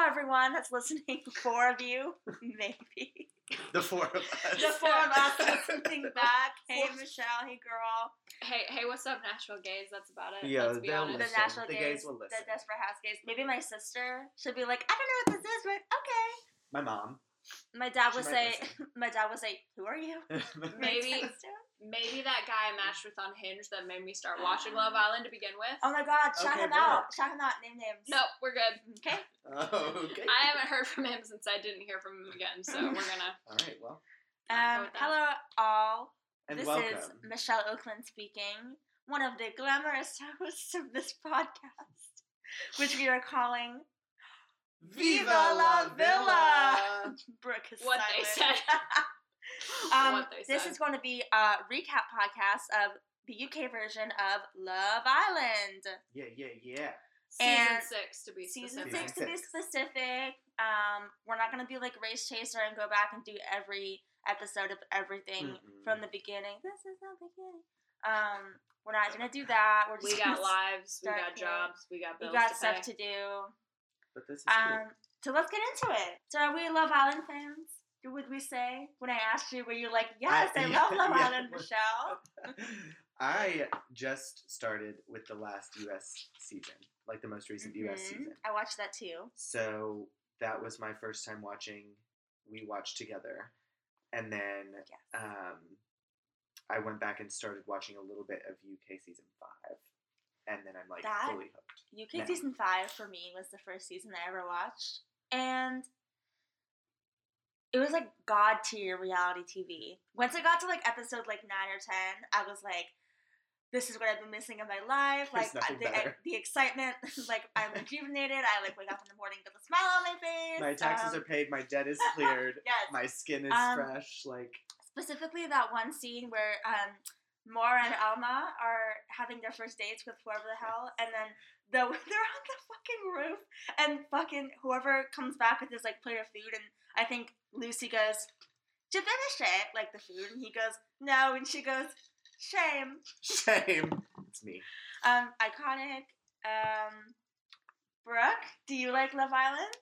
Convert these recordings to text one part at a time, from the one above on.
Hello, everyone that's listening. Four of you, maybe. The four of us. The four of us listening back. Hey, Michelle. Hey, girl. Hey, hey, what's up, Nashville gays? That's about it. Yeah, Let's be they'll honest. The Listen, the gays, gays will listen. the. Desperate House gays. Maybe my sister should be like, I don't know what this is, but okay. My mom. My dad She would say, my dad would say, who are you? Maybe- Maybe that guy I matched with on Hinge that made me start watching Love Island to begin with. Oh my god, shout Okay, him out. Shout him out. Name names. No, we're good. Okay. oh, okay. I haven't heard from him since I didn't hear from him again, so we're gonna. All right, well, Um, go with that. hello, all. and this welcome. is Michelle Oakland speaking, one of the glamorous hosts of this podcast, which we are calling Viva la Villa. Brooke is What they said. um, what they this said. is going to be a recap podcast of the UK version of Love Island. Yeah, yeah, yeah. Season and six to be Season specific. six to be specific. Um, we're not going to be like Race Chaser and go back and do every episode of everything Mm-mm. from the beginning. This is not the beginning. Um, we're not going to do that. We're just We got lives, we got here. jobs, we got We got to stuff pay. to do. But this is. Um, so let's get into it. So are we Love Island fans? Would we say when I asked you, were you like, yes, I, I- love Love yeah. Island, Michelle? I just started with the last U.S. season, like the most recent U.S. Mhm. season. I watched that too. So that was my first time watching. We watched together, and then Yes. um, I went back and started watching a little bit of UK season five, and then I'm like That- fully hooked. UK Yeah. season five for me was the first season I ever watched, and it was like god tier reality TV. Once it got to like episode like nine or ten, I was like, "This is what I've been missing in my life." Like the, better. the excitement, like I'm rejuvenated. I like wake up in the morning with a smile on my face. My taxes um, are paid. My debt is cleared. Yes. My skin is Um, fresh. Like specifically that one scene where um Maura and Alma are having their first dates with whoever the hell, and then the they're on the fucking roof, and fucking whoever comes back with his like plate of food, and I think Lucy goes, "To finish it, like the food," and he goes, "No," and she goes, "Shame." shame. It's me. Um, iconic. Um, Brooke, do you like Love Island?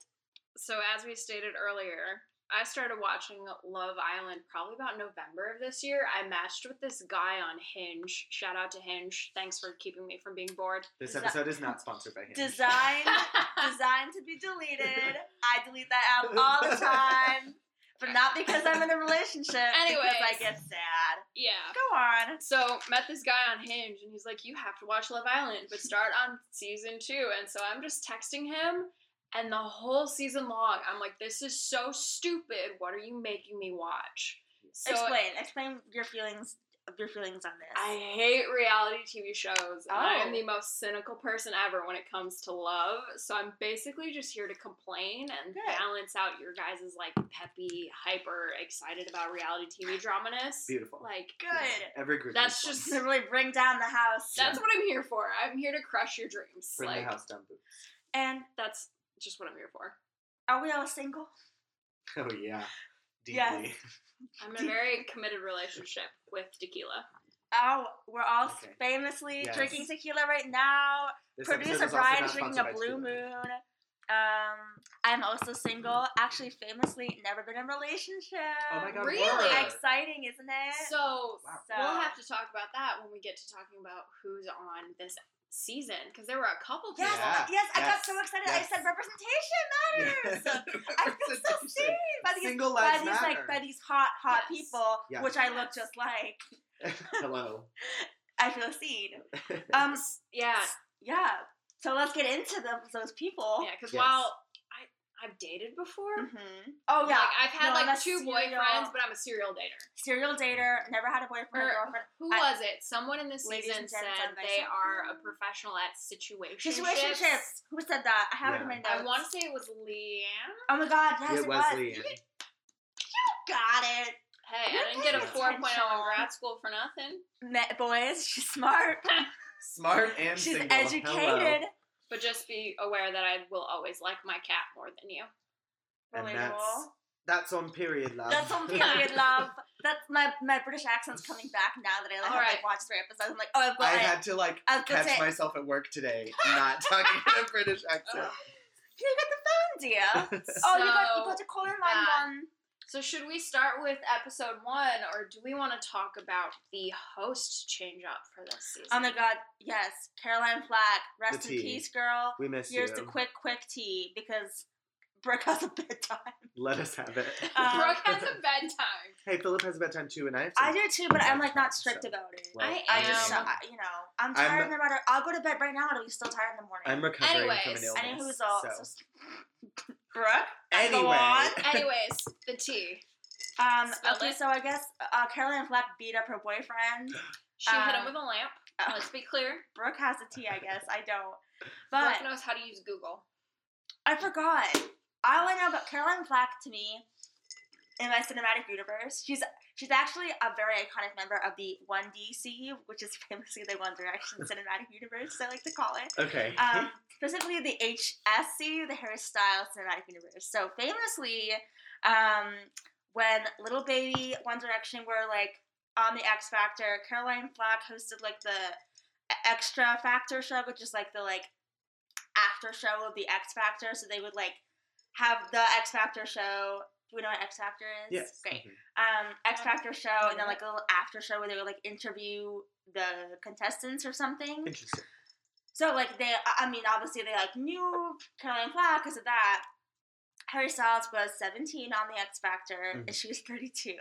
So as we stated earlier, I started watching Love Island probably about November of this year. I matched with this guy on Hinge. Shout out to Hinge. Thanks for keeping me from being bored. This Desi- episode is not sponsored by him. Designed, designed to be deleted. I delete that app all the time, but not because I'm in a relationship. because I get sad. yeah. Go on. So met this guy on Hinge and he's like, You have to watch Love Island, but start on season two. And so I'm just texting him and the whole season long, I'm like, This is so stupid. What are you making me watch? So explain. Explain your feelings. Your feelings on this. I hate reality TV shows. And I am Oh. the most cynical person ever when it comes to love. So I'm basically just here to complain and Good. balance out your guys' like peppy, hyper excited about reality TV dramaness. Beautiful. Like Good. Every group. That's just- one. To really bring down the house. that's what I'm here for. I'm here to crush your dreams. bring like the house down. Boots. And that's just what I'm here for. are we all single? Oh yeah. Deeply. Yes. I'm in a very committed relationship with tequila. Oh, we're all Okay. famously Yes. drinking tequila right now. This Producer is Brian is drinking a blue tequila. moon. Um, I'm also single. Actually, famously, never been in a relationship. Oh my god. Really? word. Exciting, isn't it? So Wow. we'll have to talk about that when we get to talking about who's on this season because there were a couple people. Yes, Yeah, yes, I got so excited. yes. I said representation matters. I feel so seen by these, Single by these matter. like by these hot, hot Yes. people, Yeah. which I look just like. Hello. I feel seen. Um, Yeah, yeah. So let's get into them, those people. yeah. Because Yes. while I I've dated before, hmm Oh yeah, like I've had No, like two serial- boyfriends, but I'm a serial dater. serial dater. Never had a boyfriend or Or girlfriend. who I- was it? Someone in this season said I'm they are a professional at situationships. Situationships. Who said that? I have it in my Yeah. notes. I want to say it was Leanne. Oh my god, yes, it it, was was. Leanne. Got it. Hey, You're I didn't get a paying 4.0 in attention. grad school for nothing. Me- boys, she's smart. Smart and she's single. educated. Hello. But just be aware that I will always like my cat more than you. And Relatable. that's that's on period love. That's on period love. That's my my British accent's coming back now that I like, have Alright. like watched three episodes. I'm like, oh, I've got I it. had to like I've catch it. myself at work today, not talking in a British accent. You got the phone idea. oh, you got you got to call in line one. So should we start with episode one, or do we want to talk about the host change up for this season? Oh my god, yes. Caroline Flack, rest The in tea. peace, girl. We miss Here's you. Here's the quick, quick tea because Brooke has a bedtime. Let us have it. Um, Brooke has a bedtime. hey, Philip has a bedtime too, and I have. I do too, but I'm like not So, strict about it. well, I I just, am. uh, you know, I'm I'm- tired no matter. I'll go to bed right now and I'll be still tired in the morning. I'm recovering from an illness. Any who's all. so. So. Brooke? Go Anyway. on. Anyways, the tea. Um, Spell okay, it. so I guess uh, Caroline Flack beat up her boyfriend. She hit him Um, with a lamp. uh, Let's be clear. Brooke has a tea, I guess. I don't. But Brooke knows how to use Google. I forgot. All I know about Caroline Flack to me in my cinematic universe, she's she's actually a very iconic member of the One DC, which is famously the One Direction cinematic universe, I like to call it. Okay. Um, specifically the HSC, the Harry Styles cinematic universe. So famously, um, when Little Baby, One Direction were like on the X Factor, Caroline Flack hosted like the Extra Factor show, which is like the like after show of the X Factor. So they would like have the X Factor show. Do we know what X Factor is? yes. Great Mhm. um, X Factor show, and then like a little after show where they would like interview the contestants or something. Interesting. So like they, I I mean, obviously they like knew Caroline Flack because of that. Harry Styles was 17 on the X Factor, Mhm. and she was 32.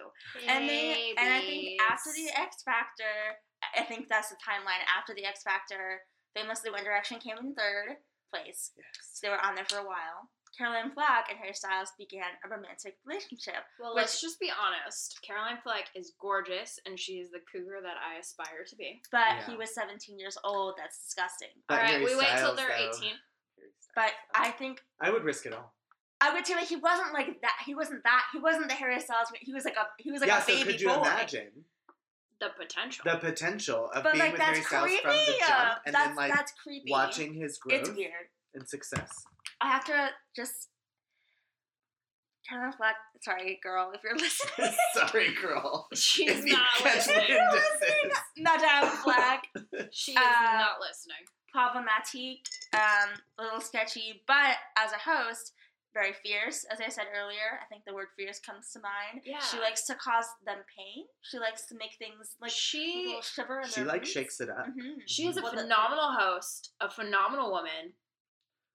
And they, and I think after the X Factor, I think that's the timeline. After the X Factor, famously One Direction came in third place. Yes. So they were on there for a while. Caroline Flack and Harry Styles began a romantic relationship. Well, which- let's just be honest. Caroline Flack is gorgeous, and she's the cougar that I aspire to be. But Yeah. he was 17 years old. That's disgusting. But All right, Harry we wait till they're though- 18. But. I think I would risk it all. I would tell you he wasn't like that. He wasn't that. He wasn't the Harry Styles. He was like a he was like yeah. a So baby could you boy. imagine The potential. the potential of But being like with that's Harry Styles creepy. from the jump, and that's then like that's creepy. watching his growth It's weird. and success? I have to just. Caroline Flack, sorry, girl, if you're listening. Sorry, girl. She's If not catch listening. me You're in listening. Madame Flack. She is Uh, not listening. problematic, um, a little sketchy, but as a host, very fierce. As I said earlier, I think the word fierce comes to mind. Yeah. She likes to cause them pain. She likes to make things like a she little shiver in She their like boots. shakes it up. Mhm. she is a Well, the- phenomenal host, a phenomenal woman.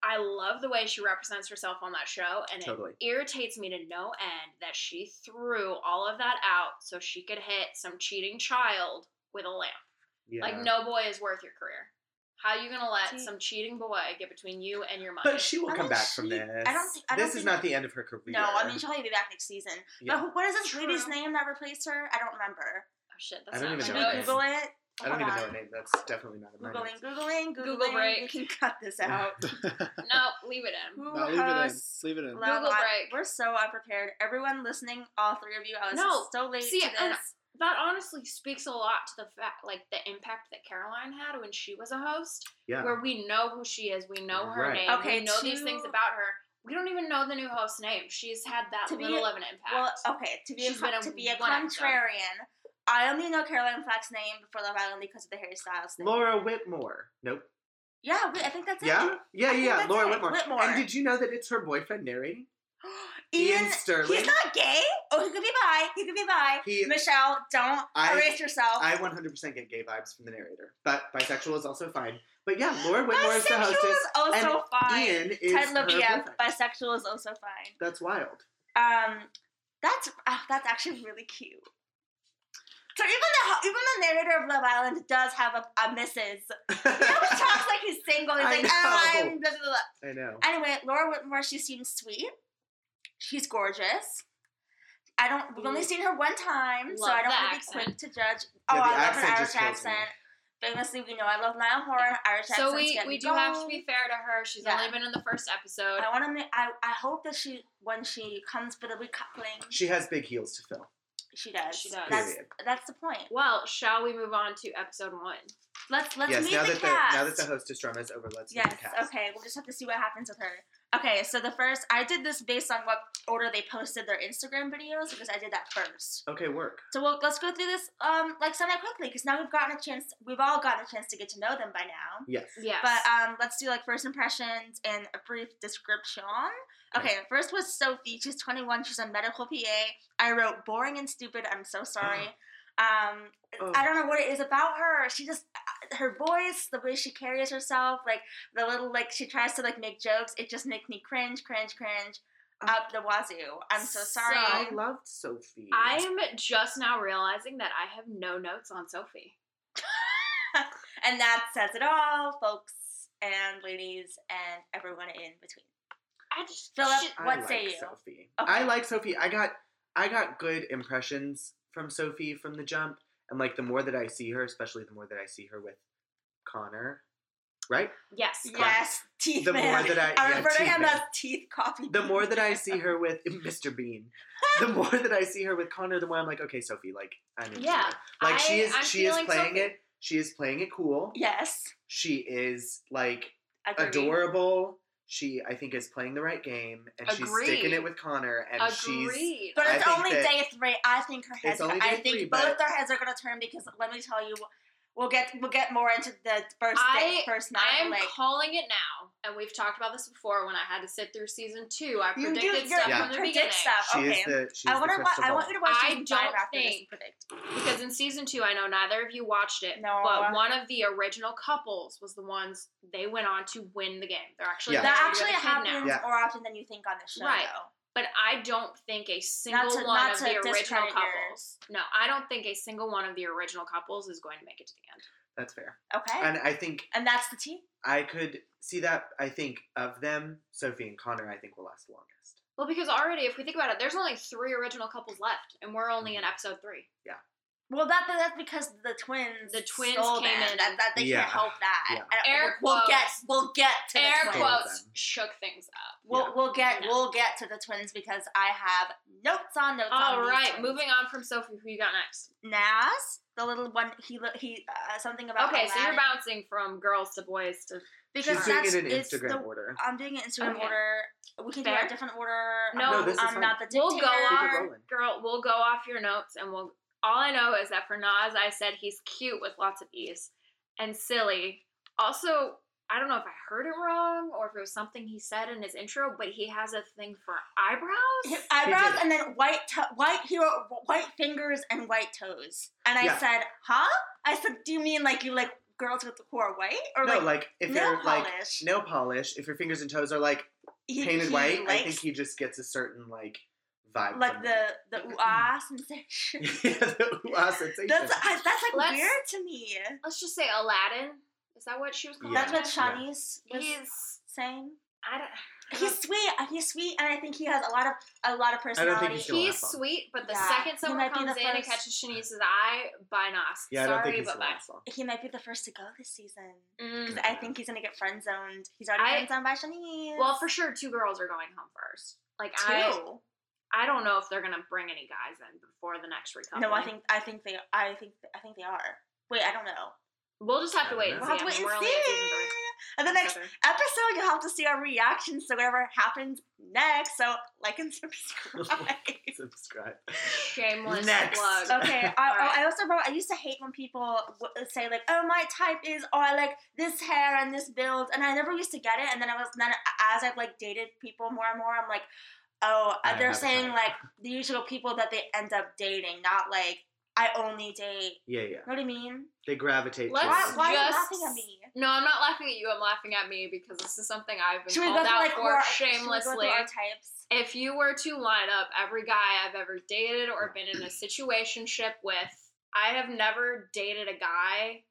I love the way she represents herself on that show, and Totally. it irritates me to no end that she threw all of that out so she could hit some cheating child with a lamp. Yeah. Like, no boy is worth your career. How are you gonna let See- some cheating boy get between you and your money? But she will I come think back from this. I don't think- I don't this is think- not the end of her career. No, I mean she'll probably be back next season. Yeah. But what is this lady's name that replaced her? I don't remember. oh shit, I that's don't not even my know her Should we name. Google it? I don't Hold even know on. her name. That's definitely not a my Googling, notes. googling, googling. Google break. We can cut this out. No, leave it in. Who No, leave it in. hosts Leave it in. Love Google Island? break. We're so unprepared. Everyone listening, all three of you, I was No, so late see, to and this. That honestly speaks a lot to the fact, like the impact that Caroline had when she was a host, Yeah. where we know who she is, we know her Right. name, Okay, we know these to- things about her. We don't even know the new host's name. She's had that To be- little of an impact. Well, okay, to be She's a, been a to be a one episode. contrarian, I only know Caroline Flack's name before Love Island because of the Harry Styles thing. Laura Whitmore. Nope. Yeah, wait, I think that's it. Yeah, yeah, yeah, Laura. Whitmore. Whitmore. And did you know that it's her boyfriend narrating? Ian, Iain Stirling. He's not gay. Oh, he could be bi. He could be bi. He- Michelle, don't I- erase yourself. I 100% get gay vibes from the narrator, but bisexual is also fine. But yeah, Laura Whitmore is the hostess. is also and fine. Ian is Ted Leviev, bisexual is also fine. That's wild. Um, that's uh, that's actually really cute. So even the even the narrator of Love Island does have a, a missus. He always talks like he's single. He's I like, know. oh, I'm blah, blah, blah. I know. Anyway, Laura Whitmore, she seems sweet. She's gorgeous. I don't. We've only seen her one time, so I don't the want to be accent. quick to judge. Yeah, oh, the I love her Irish just kills accent. Famously, we know I love Niall Horan. Irish accent. so we we me do have to be fair to her. She's Yeah. only been in the first episode. I want to. Make, I I hope that she when she comes for the recoupling, She has big heels to fill. She does. She does. That's Period. that's the point. Well, shall we move on to episode one? Let's let's yes, meet now the that cast. the now that the hostess drama is over, let's meet the cast. Okay. We'll just have to see what happens with her. Okay, so the first I did this based on what order they posted their Instagram videos because I did that first. Okay, work. So we'll, let's go through this um like semi quickly because now we've gotten a chance. We've all gotten a chance to get to know them by now. Yes. Yes. But um, let's do like first impressions and a brief description. Okay, first was Sophie. She's 21. She's a medical PA. I wrote boring and stupid. I'm so sorry. Um, Oh. I don't know what it is about her. She just uh, her voice, the way she carries herself, like the little like she tries to like make jokes. It just makes me cringe, cringe, cringe Uh, up the wazoo. I'm so sorry. I loved Sophie. I'm just now realizing that I have no notes on Sophie. and that says it all, folks and ladies and everyone in between. I just Philip, shit- I what like say you? Sophie. Okay. I like Sophie. I got I got good impressions from Sophie from the jump, and like the more that I see her, especially the more that I see her with Connor, right? yes. Yes, teeth The more that I- I'm yeah, referring teeth him man. as teeth coffee. The more that I see her with Mr. Bean, the more that I see her with Connor, the more I'm like, okay, Sophie, like I'm into Yeah, you. Like she is I'm she is playing Sophie. it. She is playing it cool. yes, She is like adorable. She I think is playing the right game and she's sticking it with Connor and she's But it's think only day three. I think her heads. It's only I day think three, both but- their heads are gonna turn because let me tell you, we'll get we'll get more into the first day, I- first night. I'm like calling it now, and we've talked about this before. When I had to sit through season two, I you predicted you're- stuff Yeah. you from the predict beginning. stuff. she okay. is the I want the to. crystal I want you to watch I don't five after this think- predict. Because in season two, I know neither of you watched it, No. but one of the original couples was the ones they went on to win the game. They're actually Yeah. That actually happens now. Yeah. more often than you think on the show. Right. Though. But I don't think a single to- one of the original discredit your- couples. No, I don't think a single one of the original couples is going to make it to the end. That's fair. Okay. And I think And that's the team. I could see that. I think of them, Sophie and Connor, I think will last the longest. Well, because already, if we think about it, there's only three original couples left, and we're only in mm-hmm. episode three. Well, that that's because the twins. The twins stole came them. in That, that they Yeah. can't help that. Yeah. Air we'll, we'll get we'll get to the Air twins. Twins. quotes shook things up. We'll Yeah. we'll get Yeah. we'll get to the twins because I have notes on notes on. All these right, twins. moving on from Sophie. Who you got next? Nas, the little one. He he uh, something about. Okay, so you're bouncing from girls to boys to. because She's doing that's it in it's Instagram the, order. I'm doing it Instagram Okay. order. We can do a different order. No, I'm, No, this I'm fine. not the dictator. We'll go off, girl. We'll go off your notes, and we'll. All I know is that for Nas, I said he's cute with lots of e's, and silly. Also, I don't know if I heard it wrong or if it was something he said in his intro, but he has a thing for eyebrows. His eyebrows and then white to- white he wrote white fingers and white toes. And I Yeah. said, huh? I said, do you mean like you like girls with who are white or no, like, like, if nail you're like polish? nail polish, if your fingers and toes are like painted he white, I think he just gets a certain like vibe. like the the ooh sensation. yeah, the ooh, sensation. That's I, that's like Let's- weird to me. Let's just say Aladdin. Is that what she was called? Yeah. That's what Yeah. Siânnise was He's. saying. I don't. I He's don't- sweet. uh, He's sweet, and I think he has a lot of a lot of I don't personality. think he's gonna He's sweet, but the Yeah, second someone comes the in and catches Siânnise's eye, bye Nas. Yeah, I don't Sorry, think he's but gonna bye. last long. he might be the first to go this season Mm. because I think he's gonna get friend zoned. He's already friend zoned by Siânnise. Well, for sure, two girls are going home first. Like two. I, I don't know if they're gonna bring any guys in before the next recoupling. No, I think I think they I think I think they are. Wait, I don't know. we'll just have to wait know. We'll have to wait and we're only at season see. And the next episode, you'll have to see our reactions to whatever happens next. So like and subscribe. Subscribe. Shameless Next. plug. okay. I, All right. oh, I also wrote. I used to hate when people w- say like, "Oh, my type is," or "I like this hair and this build," and I never used to get it. And then I was then as I've like dated people more and more, I'm like, "Oh, uh, I they're saying type. like the usual people that they end up dating, not like I only date." Yeah, yeah. You know what I mean? They gravitate. Let's Why, towards- why are you laughing at me? No, I'm not laughing at you. I'm laughing at me because this is something I've been Should called out like for our, we go shamelessly. through our types? if you were to line up every guy I've ever dated or been in a situationship with, I have never dated a guy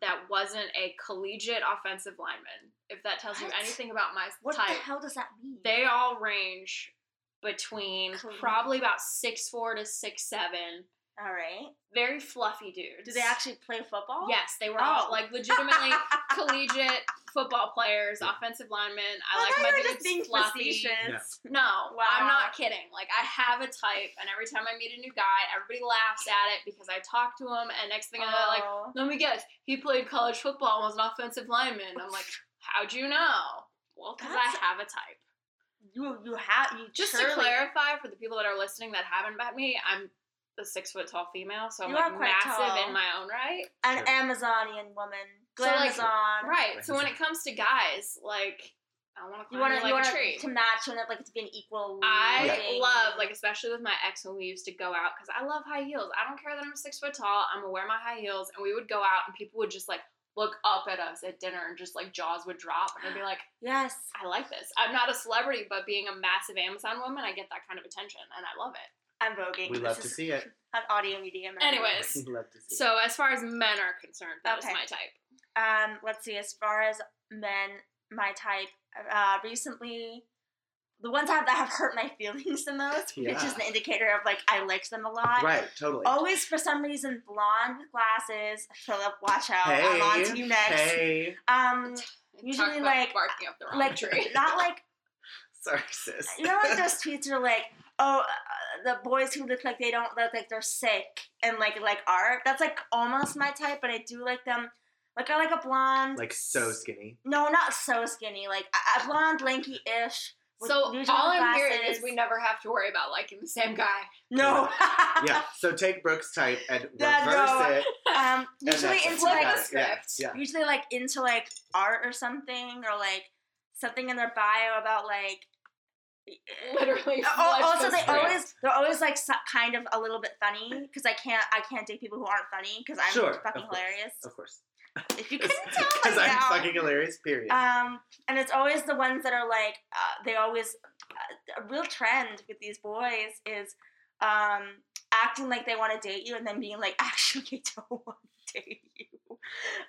that wasn't a collegiate offensive lineman. If that tells you anything about my What type, the hell does that mean? they all range between Cool. probably about six four to six seven. All right. Very fluffy dudes. Do they actually play football? Yes, they were Oh. all like legitimately collegiate football players, offensive linemen. I like thought my you were dudes being fluffy. facetious. No, Wow. I'm not kidding. Like I have a type, and every time I meet a new guy, everybody laughs at it because I talk to him, and next thing I know, like, Oh. let me guess, he played college football and was an offensive lineman. I'm like, how'd you know? Well, because I have a type. You you have you Just surely, to clarify for the people that are listening that haven't met me, I'm a six foot tall female, so I'm like massive tall. in my own right. an Sure. Amazonian woman, So, like. Right. So when it comes to guys, like I want to You want to you you want a tree. to match and like to be an equal. I living- love, like, especially with my ex when we used to go out, because I love high heels. I don't care that I'm six foot tall. I'm gonna wear my high heels, and we would go out, and people would just like look up at us at dinner, and just like jaws would drop, and I'd be like, yes. I like this. I'm not a celebrity, but being a massive Amazon woman, I get that kind of attention, and I love it. I'm voguing. We This love to see it. An audio medium. Anyways, We love to see So as far as men are concerned, that Okay. my type. Um, let's see. As far as men, my type, uh, recently, the ones that that have hurt my feelings the most, which is an indicator of like I liked them a lot. Right, totally. Always, for some reason, blonde with glasses. Philip, watch out! I'm on to you next. Hey. Um, Talk Usually, about like- barking up the wrong like tree. not like Sorry, sis. you know, like those tweets are like, oh, uh, the boys who look like they don't look like they're sick and like like art. That's like almost my type, but I do like them. Like I like a blonde. like so skinny. No, not so skinny. Like a, a blonde, lanky-ish. With so all I'm hearing is we never have to worry about liking the same guy. No. Yeah. So take Brooke's type and Yeah, reverse no. it. um, usually that's into like the Got it. Yeah, script. Yeah. usually like into like art or something or like something in their bio about like. Literally. Oh, also, they script. always they're always like so, kind of a little bit funny because I can't I can't date people who aren't funny because I'm Sure, fucking of hilarious. Of course. If you couldn't tell Because I'm now. fucking hilarious. Period. Um, and it's always the ones that are like, uh, they always, uh, a real trend with these boys is um, acting like they want to date you and then being like, actually, don't want date you.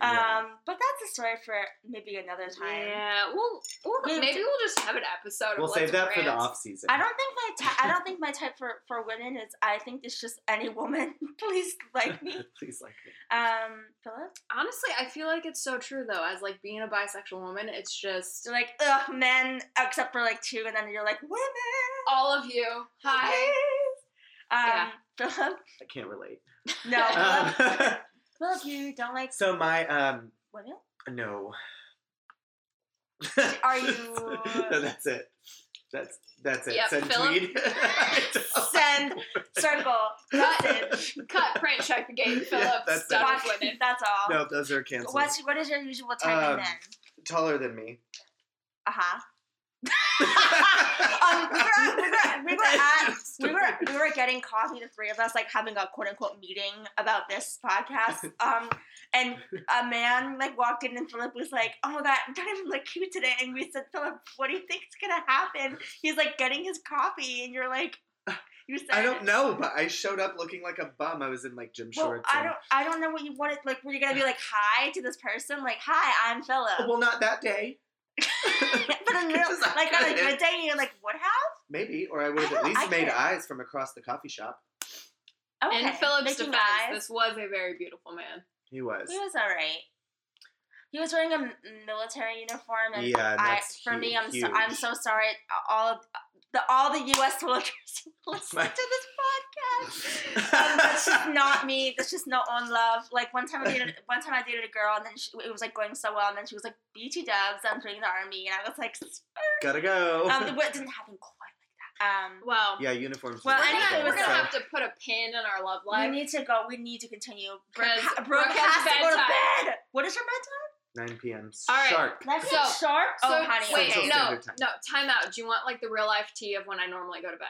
Um, But that's a story for maybe another time. Yeah, well, well We- maybe we'll just have an episode. we'll of save Let's that for the off season. I don't think my ty- I don't think my type for, for women is I think it's just any woman. Please like me. Please like me. Um, Philip, Honestly, I feel like it's so true though. As like being a bisexual woman, it's just you're like ugh men except for like two, and then you're like women. all of you. Hi. please. Um, Philip, I can't relate. no, Um, Philip, you don't like so my um women. no. Are you- no, that's it. That's that's it. Yep, Send Philip. tweet. I don't- Send circle Cut. message. Cut, print, check the game. Philip, that's stuff with women. That's all. No, those are canceled. What's what is your usual type Um, of men? Taller than me. Uh huh. Um, we were, we were, we were at we were we were getting coffee, the three of us, like having a quote unquote meeting about this podcast. Um, and a man like walked in, and Philip was like, "Oh my god, I'm not even look cute today." And we said, "Philip, what do you think's gonna happen?" He's like getting his coffee, and you're like, "You said." I don't know, but I showed up looking like a bum. I was in like gym Well, shorts. I and- don't. I don't know what you wanted. Like, were you gonna be like hi to this person? Like, hi, I'm Philip. Well, not that day. but in real, 'Cause I like on a good day, you're like would have. Maybe, or I would I have at don't- I least made can't- eyes from across the coffee shop. Okay. In Philip's making defense, eyes. this was a very beautiful man. He was. He was alright. He was wearing a military uniform, and Yeah, and I, that's for me, I'm so, I'm so sorry. All of the all the U.S. soldiers listen to this podcast. Um, that's just not me. That's just not on love. Like one time I dated one time I dated a girl, and then she, it was like going so well, and then she was like, "BT Dubs, I'm joining the army," and I was like, Gotta go. um, it didn't happen quite like that. Um, Well, yeah, uniforms. Well, were we're gonna, so- have to put a pin in our love life. we need to go. We need to continue. Brooke has- Brooke Brooke has has to go to bedtime. bed. What is your bedtime? 9 p.m. All right. Sharp. That's So- sharp. Oh, so, oh, honey. wait, okay. no, Time. no, time out. Do you want like the real life tea of when I normally go to bed?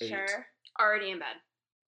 Eight. Sure. Already in bed.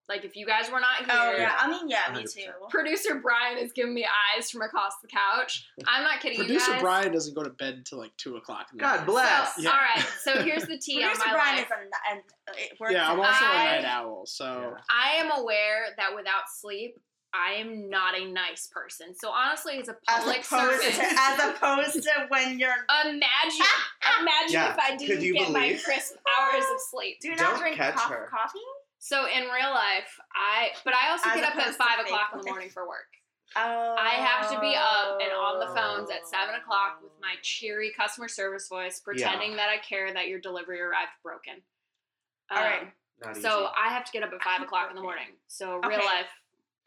Like if you guys were not oh, here, Oh yeah. Yeah. I mean, yeah, me 100%. too. producer Brian is giving me eyes from across the couch. I'm not kidding Producer you guys. Brian doesn't go to bed until like two o'clock. In the God morning. bless. So, Yeah. All right. So here's the tea on my Brian life. is a, and it works. Yeah, I'm also I- a night owl, so I am aware that without sleep, I am not a nice person. So honestly, it's a as public opposed service. to, as opposed to when you're Imagine, imagine Yeah, if I didn't you get my crisp hours of sleep. do you Don't drink catch coff- her. coffee. So in real life, I but I also As get up at five o'clock in the morning for work. Oh. I have to be up and on the phones at seven o'clock with my cheery customer service voice, pretending that I care that your delivery arrived broken. All right. Um, Not So easy. I have to get up at five o'clock in the morning. So real Okay. life,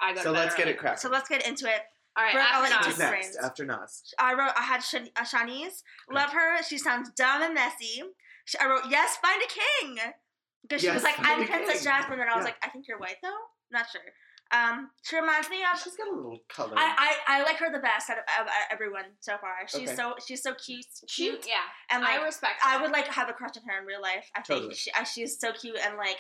I go So let's get it cracking. So let's get into it. All right, Brooke, after let you Who's do Nas. next? After Nas. I wrote. I had Shan- uh, Siânnise. Love her. She sounds dumb and messy. She- I wrote, yes, find a king. Because she Yes, was like, I'm Princess king. Jasmine, and I was Yeah. like, I think you're white though. Not sure. Um, she reminds me of. She's got a little color. I, I, I like her the best out of, of everyone so far. She's Okay. so she's so cute, She, cute, yeah, and like I respect. I would like have a crush on her in real life. I think Totally. she, uh, she's so cute and like,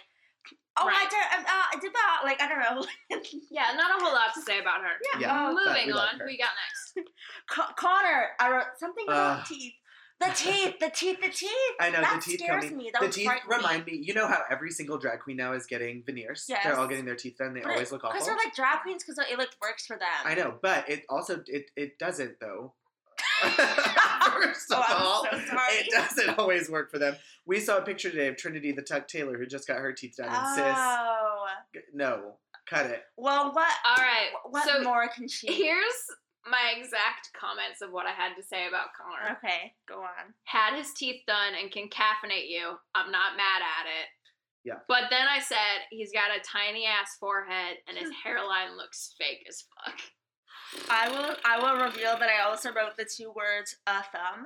oh, I Right. did, um, uh, I did that. Like I don't know. Yeah, not a whole lot to say about her. Yeah. Yeah, but Moving we on. her. Who you got next? Con- Connor, I wrote something about Ugh. teeth. The teeth, the teeth, the teeth. I know that the teeth scares coming. me. That the teeth frighten me. remind me. You know how every single drag queen now is getting veneers. Yeah, They're all getting their teeth done. They But always it- look Because they're like drag queens because it like works for them. I know, but it also it it doesn't though. First of Oh, all, so it doesn't always work for them. We saw a picture today of Trinity the Tuck Taylor who just got her teeth done. And sis, Oh. no, cut it. Well, what? All right. What so more can she? here's my exact comments of what I had to say about Connor. Okay, go on. Had his teeth done and can caffeinate you. I'm not mad at it. Yeah. But then I said he's got a tiny ass forehead and his hmm. hairline looks fake as fuck. I will. I will reveal that I also wrote the two words "a thumb."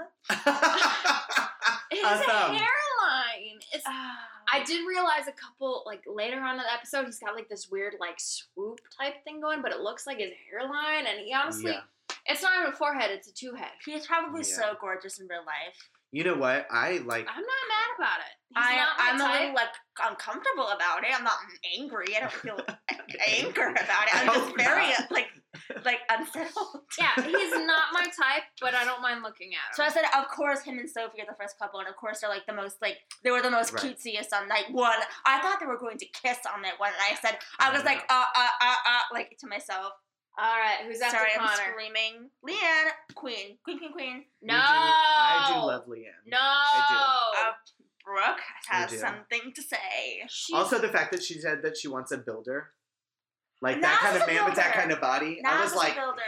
His A thumb. hairline. It's ah. I did realize a couple like later on in the episode he's got like this weird like swoop type thing going, but it looks like his hairline and he honestly Yeah. it's not even a forehead, it's a two head. He's probably Yeah. so gorgeous in real life. You know what? I like. I'm not mad about it. He's I, not my I'm a little like uncomfortable about it. I'm not angry. I don't feel anger about it. I'm just oh, very not. like like unsettled. Yeah, he's not my type, but I don't mind looking at So. I said, of course, him and Sophie are the first couple, and of course they're like the most like they were the most Right. cutesiest on night one. I thought they were going to kiss on night one, and I said, I was Oh, like, uh, uh, uh, uh, like to myself. All right, who's after Sorry, I'm screaming. Leanne, Queen, Queen, Queen, Queen. No, do, I do love Leanne. No, I Uh, Brooke has do. something to say. She's- Also, the fact that she said that she wants a builder, like that kind of a man with that kind of body, Not I was like, builder.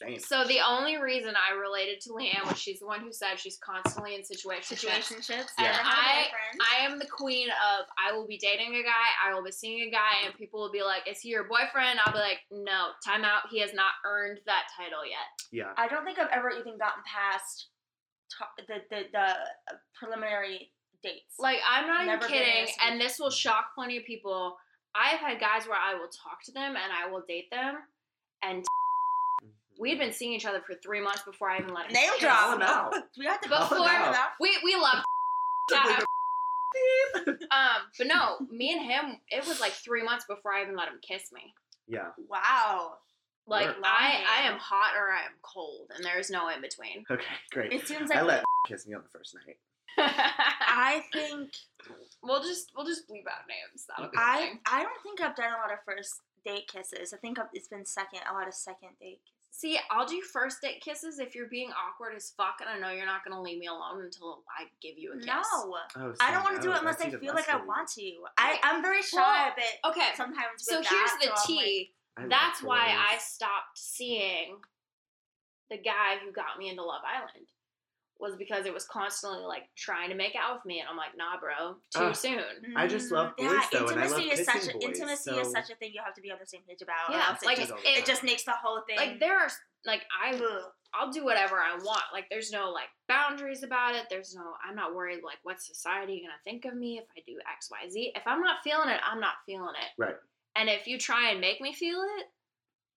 same. So the only reason I related to Leanne was she's the one who said she's constantly in situationships. Situationships. Yeah. never had a I- boyfriend. I am the queen of I will be dating a guy, I will be seeing a guy, and people will be like, "Is he your boyfriend?" I'll be like, "No, time out. He has not earned that title yet." Yeah. I don't think I've ever even gotten past ta- the the, the uh, preliminary dates. Like I'm not Never even kidding, and this will shock plenty of people. I have had guys where I will talk to them and I will date them, and we had been seeing each other for three months before I even let him name kiss. drop. Call him out. We have to Call him Before we we love Bleep um, but no, me and him, it was like three months before I even let him kiss me. Yeah. Wow. Like Work. I, I am hot or I am cold, and there is no in between. Okay, great. It seems like I like let kiss me on the first night. I think we'll just we'll just bleep out names. That'll be I thing. I don't think I've done a lot of first date kisses. I think I've, it's been second a lot of second date kisses. See, I'll do first date kisses if you're being awkward as fuck, and I know you're not gonna leave me alone until I give you a kiss. No, Oh, I don't want to do it unless I feel like I want to. I I'm very shy Well, a bit Okay, sometimes. so with here's that, the so I'm like- tea. That's why I stopped seeing the guy who got me into Love Island. Was because it was constantly like trying to make out with me, and I'm like, nah, bro, too Ugh. soon. I just love Mm, boys, though, and I intimacy love is such a, boys, intimacy is such a thing you have to be on the same page about. Yeah, else it like just, it- it just makes the whole thing Like there are like I Ugh. I'll do whatever I want. Like there's no like boundaries about it. There's no I'm not worried like what society gonna think of me if I do X, Y, Z. If I'm not feeling it, I'm not feeling it. Right. And if you try and make me feel it,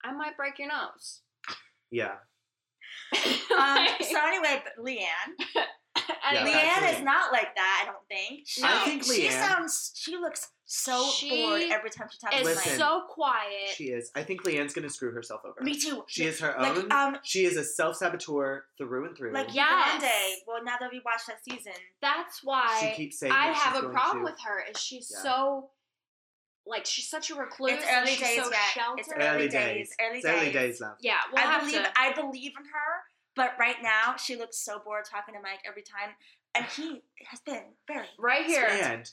I might break your nose. Yeah. Um, so anyway, but Leanne, Yeah, Leanne is not like that. I don't think. She, I think she Leanne- sounds. She looks so She bored every time she talks. is to Listen. So quiet. She is. I think Leanne's gonna screw herself over. Me too. She is her like own. um she is a self saboteur through and through. like yeah, one day. Well, now that we watched that season, That's why she why keeps saying I that have she's a going problem to. with her. Is she's Yeah. so like she's such a recluse. it's and early she's days so yet. sheltered. It's Early early days. days. Early It's early days. days, love. Yeah, we'll I have believe to. I believe in her, but right now she looks so bored talking to Mike every time, and he has been very right here.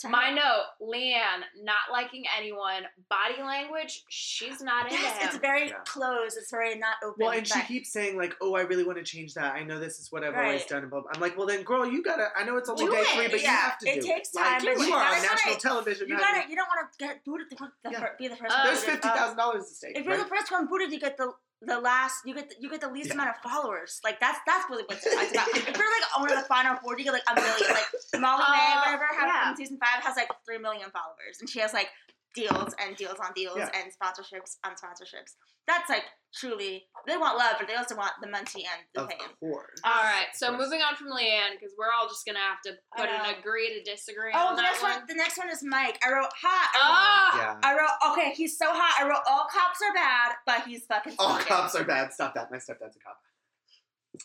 My note, Leanne, not liking anyone. Body language, she's not into Yes, him. it's very Yeah. closed. It's very not open. well, and she but- keeps saying like, "Oh, I really want to change that. I know this is what I've always Right. done." And blah, blah. I'm like, "Well, then, girl, you gotta. I know it's only Do day it, three, but you yeah. have to It do takes it. Like, time, but you you are on gotta- national television. You now. gotta. You don't want to get booted. The, the Yeah. fir- be the first. Uh, one There's booted. fifty thousand dollars at stake. If you're right? the first one booted, you get the the last you get the, you get the least Yeah. amount of followers. Like that's that's really what's it's about. if you're like one of the final four, you get like a million. Like Molly-Mae, Uh, whatever, have yeah. in season five has like three million followers, and she has like deals and deals on deals Yeah. and sponsorships on sponsorships. That's like truly they want love, but they also want the money and the Of fame. course. All right, so moving on from Leanne, because we're all just gonna have to put an agree to disagree Oh, on the that next one. one. The next one is Mike. I wrote hot. I wrote, Ah, Yeah. I wrote okay. He's so hot. I wrote all cops are bad, but he's fucking. All smoking. cops are bad. Stop that. My stepdad's a cop.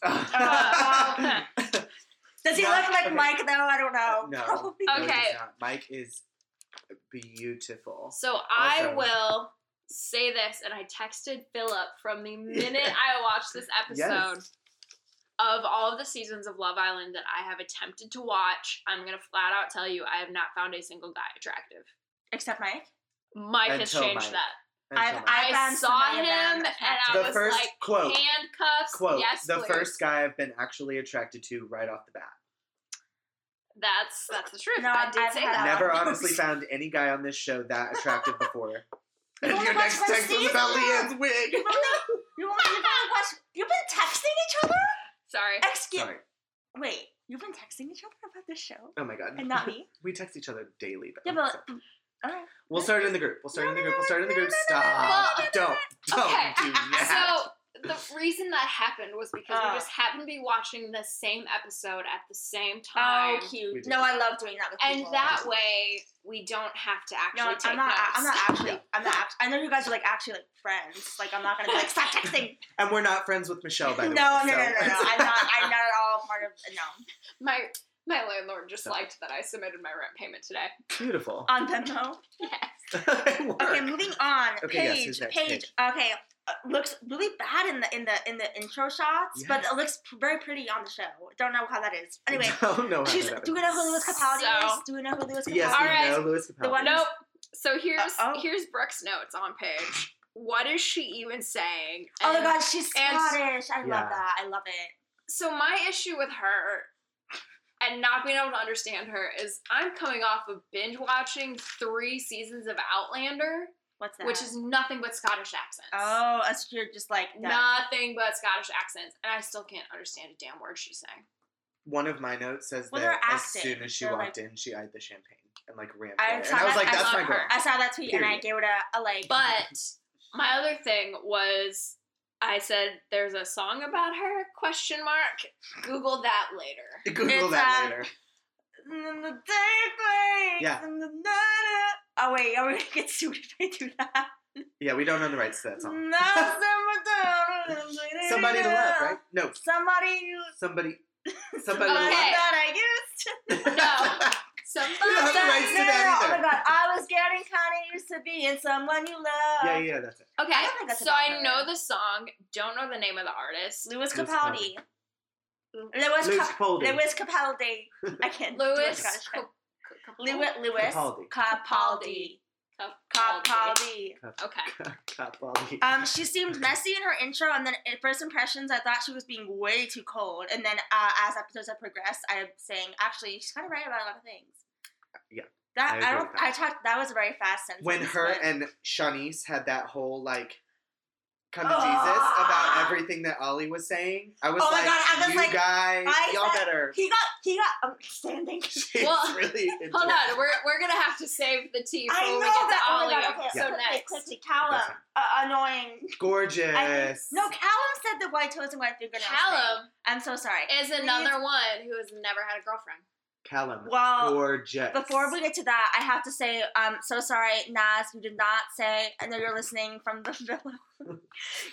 Uh, Does he Not- look like okay. Mike though? I don't know. No. Probably. Okay. does not. Mike is beautiful. So I will say this, and I texted Philip from the minute I watched this episode. Yes. Of all of the seasons of Love Island that I have attempted to watch, I'm gonna flat out tell you I have not found a single guy attractive. Except Mike. Mike has changed Mike. that. I've- Mike. I I saw him them and. I The was first like, quote- handcuffs. Quote, yes, the please. first guy I've been actually attracted to right off the bat. That's that's the truth. No, I I've- did I've say that. Never honestly found any guy on this show that attractive before. And only your next text was about. Leanne's wig. You've only, you only, you've. You've been texting each other. Sorry. Excuse. Sorry. Wait, you've been texting each other about this show Oh my god. and not me. we text each other daily though. Yeah, but so- all right. We'll start it in the group. We'll start it in the group. We'll start in the group. Well, Stop. Don't. Don't okay, do that. So the reason that happened was because Uh. we just happened to be watching the same episode at the same Oh, time. We cute. No, I love doing that with and people. that way we don't have to actually No, take I'm not. notes. I'm not actually. I'm not. Actually, I know you guys are like actually like friends. Like I'm not gonna be like stop texting. And we're not friends with Michelle, by no, the no, way. no, no, so- no, I'm not. I'm not at all part of. No. My my landlord just So- liked that I submitted my rent payment today. Beautiful. On Venmo. Yes. Okay, moving on. Okay, yes, Paige. who's next? Paige. Paige. Okay, uh, looks really bad in the in the in the intro shots, but it looks p- very pretty on the show. Don't know how that is. Anyway, don't know how she's. that Do we know who Lewis Capaldi So- is? Do we know who Lewis Capaldi Yes, is? we Alright. know Lewis Capaldi. The one- Nope. So here's Uh, oh. here's Brooke's notes on page. What is she even saying? Oh my And god, she's and- Scottish. I Yeah. love that. I love it. So my issue with her and not being able to understand her is I'm coming off of binge watching three seasons of Outlander, What's that? which is nothing but Scottish accents. Oh, that's you're just like done. Nothing but Scottish accents, and I still can't understand a damn word she's saying. One of my notes says Well, that as acting. soon as she They're walked in, she eyed the champagne and like ran I for And I was like, I "That's love my girl." her. I saw that tweet and I gave it a, a like. But my other thing was I said there's a song about her question mark. Google that later. Google It's, that um, later. The day Yeah. and the night- Oh wait, are we gonna get sued if I do that? Yeah, we don't own the rights to that song. Now simmer down and Somebody to love, right? No, Somebody somebody. Somebody to Okay. love. that I used No. Somebody. You don't have the rights to that Oh my god, I was getting kinda used to being someone you love. Yeah, yeah, that's it. Okay, I don't think that's so I her. know the song, don't know the name of the artist. Lewis Lewis Capaldi. Lewis Lewis Cap- Capaldi. Lewis Capaldi. I can't do a Lewis. Scottish Cap- accent. Lewis Lewis Capaldi. Capaldi. Capaldi. Capaldi. Okay. Capaldi. Um, she seemed messy in her intro, and then at first impressions, I thought she was being way too cold. And then uh, as episodes have progressed, I'm saying actually she's kind of right about a lot of things. Yeah, That I I, don't. that. I talked. That was a very fast sentence. when her but- and Shanice had that whole like come to Oh. Jesus about everything that Ollie was saying, I was Oh my like, God, I was you like- guys, I y'all said- better. he got he got understanding. She's Well, really Hold on, we're, we're gonna have to save the tea for I before know we get to that. Oh Ollie. my god. Okay. So quickly, next, quickly, Callum, uh, annoying. Gorgeous. I no, Callum said the white toes and white fingernails. thing. Callum I'm so sorry. is another one who has never had a girlfriend. Callum. Well, gorgeous. Before we get to that, I have to say, um, so sorry, Nas, you did not say. I know you're listening from the villa.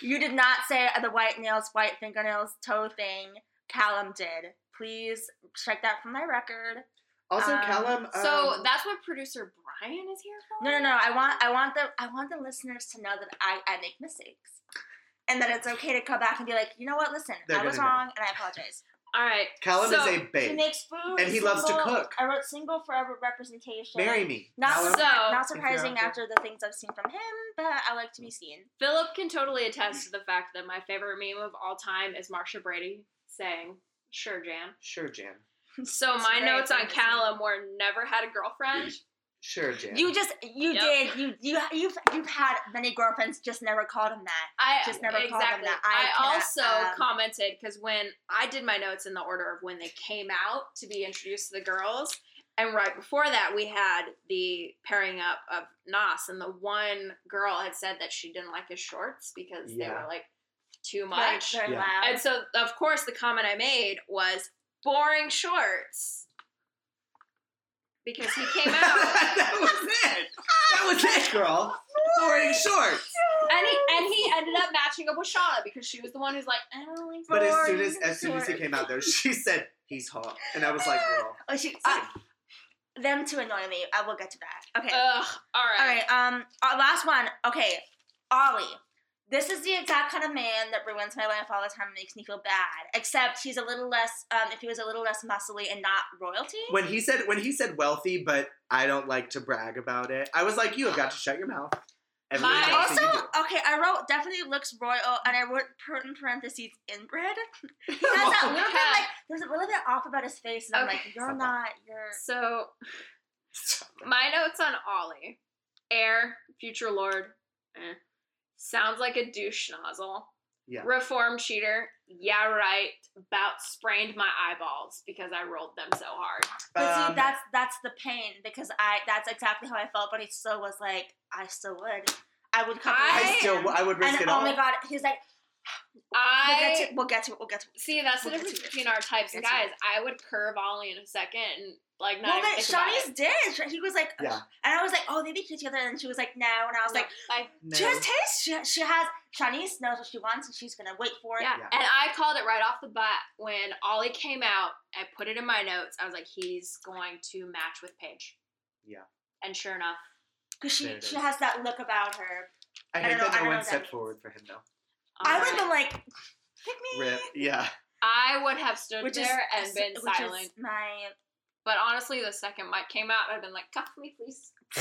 you did not say the white nails, white fingernails, toe thing. Callum did. Please check that from my record. also, um, Callum. So um, that's what producer Brian is here for. No, no, no. I want, I want the, I want the listeners to know that I, I make mistakes, and that it's okay to come back and be like, you know what? Listen, I was gonna know. wrong, and I apologize. All right. Callum so, is a babe. He babe. makes food, And he loves to cook. I wrote single forever representation. Marry me. Not, Callum. So- not surprising after the things I've seen from him, but I like to be seen. Philip can totally attest to the fact that my favorite meme of all time is Marcia Brady saying, "Sure, Jan." Sure, Jan. So It's my notes on Callum were never had a girlfriend, Sure, Jan. You just you Yep. did you you you've you've had many girlfriends, just never called him that. I Just never called them exactly. that. I, I cannot, also um, commented because when I did my notes in the order of when they came out to be introduced to the girls, and right before that we had the pairing up of Nas, and the one girl had said that she didn't like his shorts because they were like too much. Yeah. And so, of course, the comment I made was boring shorts because he came out. that was it. That was it, girl. Wearing shorts. And he and he ended up matching up with Shaughna because she was the one who's like, I don't like But as soon as as soon as he came out there, she said he's hot, and I was like, girl. Oh, she, uh, them to annoy me. I will get to that. Okay. Ugh. All right. All right. Um. Our last one. Okay. Ollie. This is the exact kind of man that ruins my life all the time and makes me feel bad. Except he's a little less. Um. If he was a little less muscly and not royalty. When he said when he said wealthy, but I don't like to brag about it. I was like, you have got to shut your mouth. Everybody My- Also, that you do. okay, I wrote definitely looks royal, and I wrote put in parentheses inbred. He has that little bit like there's a little bit off about his face, and I'm like, you're Stop not. You're. So my notes on Ollie, heir, future lord, eh. Sounds like a douche nozzle. Yeah. Reform cheater, yeah right. About sprained my eyeballs because I rolled them so hard. But see, Um, that's that's the pain because I that's exactly how I felt, but he still was like, I still would. I would come. I I- still I would risk and it oh all. my god, he's like, we'll I get to we'll get to it. We'll get to it. see that's the We'll get difference between our types of Get guys. I would curve Ollie in a second and like not Well, even then Siânnise did. He was like, Yeah. and I was like, oh, they be cute together, and she was like, no, and I was No, like, I No. she has taste. She, she has. Siânnise knows what she wants, and she's gonna wait for it. Yeah. Yeah. and I called it right off the bat when Ollie came out. I put it in my notes. I was like, he's going to match with Paige. Yeah. And sure enough, because she she has that look about her. I I hate don't know- that I no one stepped forward for him though. I would have been like, pick me. Rip. Yeah. I would have stood Which is there and been which silent. Is my But honestly, the second Mike came out, I'd been like, cuff me, please.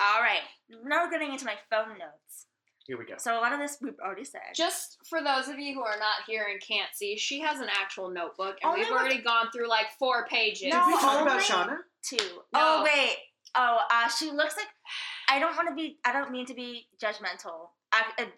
all right. Now we're getting into my phone notes. Here we go. So a lot of this we've already said. Just for those of you who are not here and can't see, she has an actual notebook, and Only we've with- already gone through like four pages. Did we No, talk about only- Shaughna? two. No. Oh wait. Oh, uh, she looks like. I don't want to be. I don't mean to be judgmental.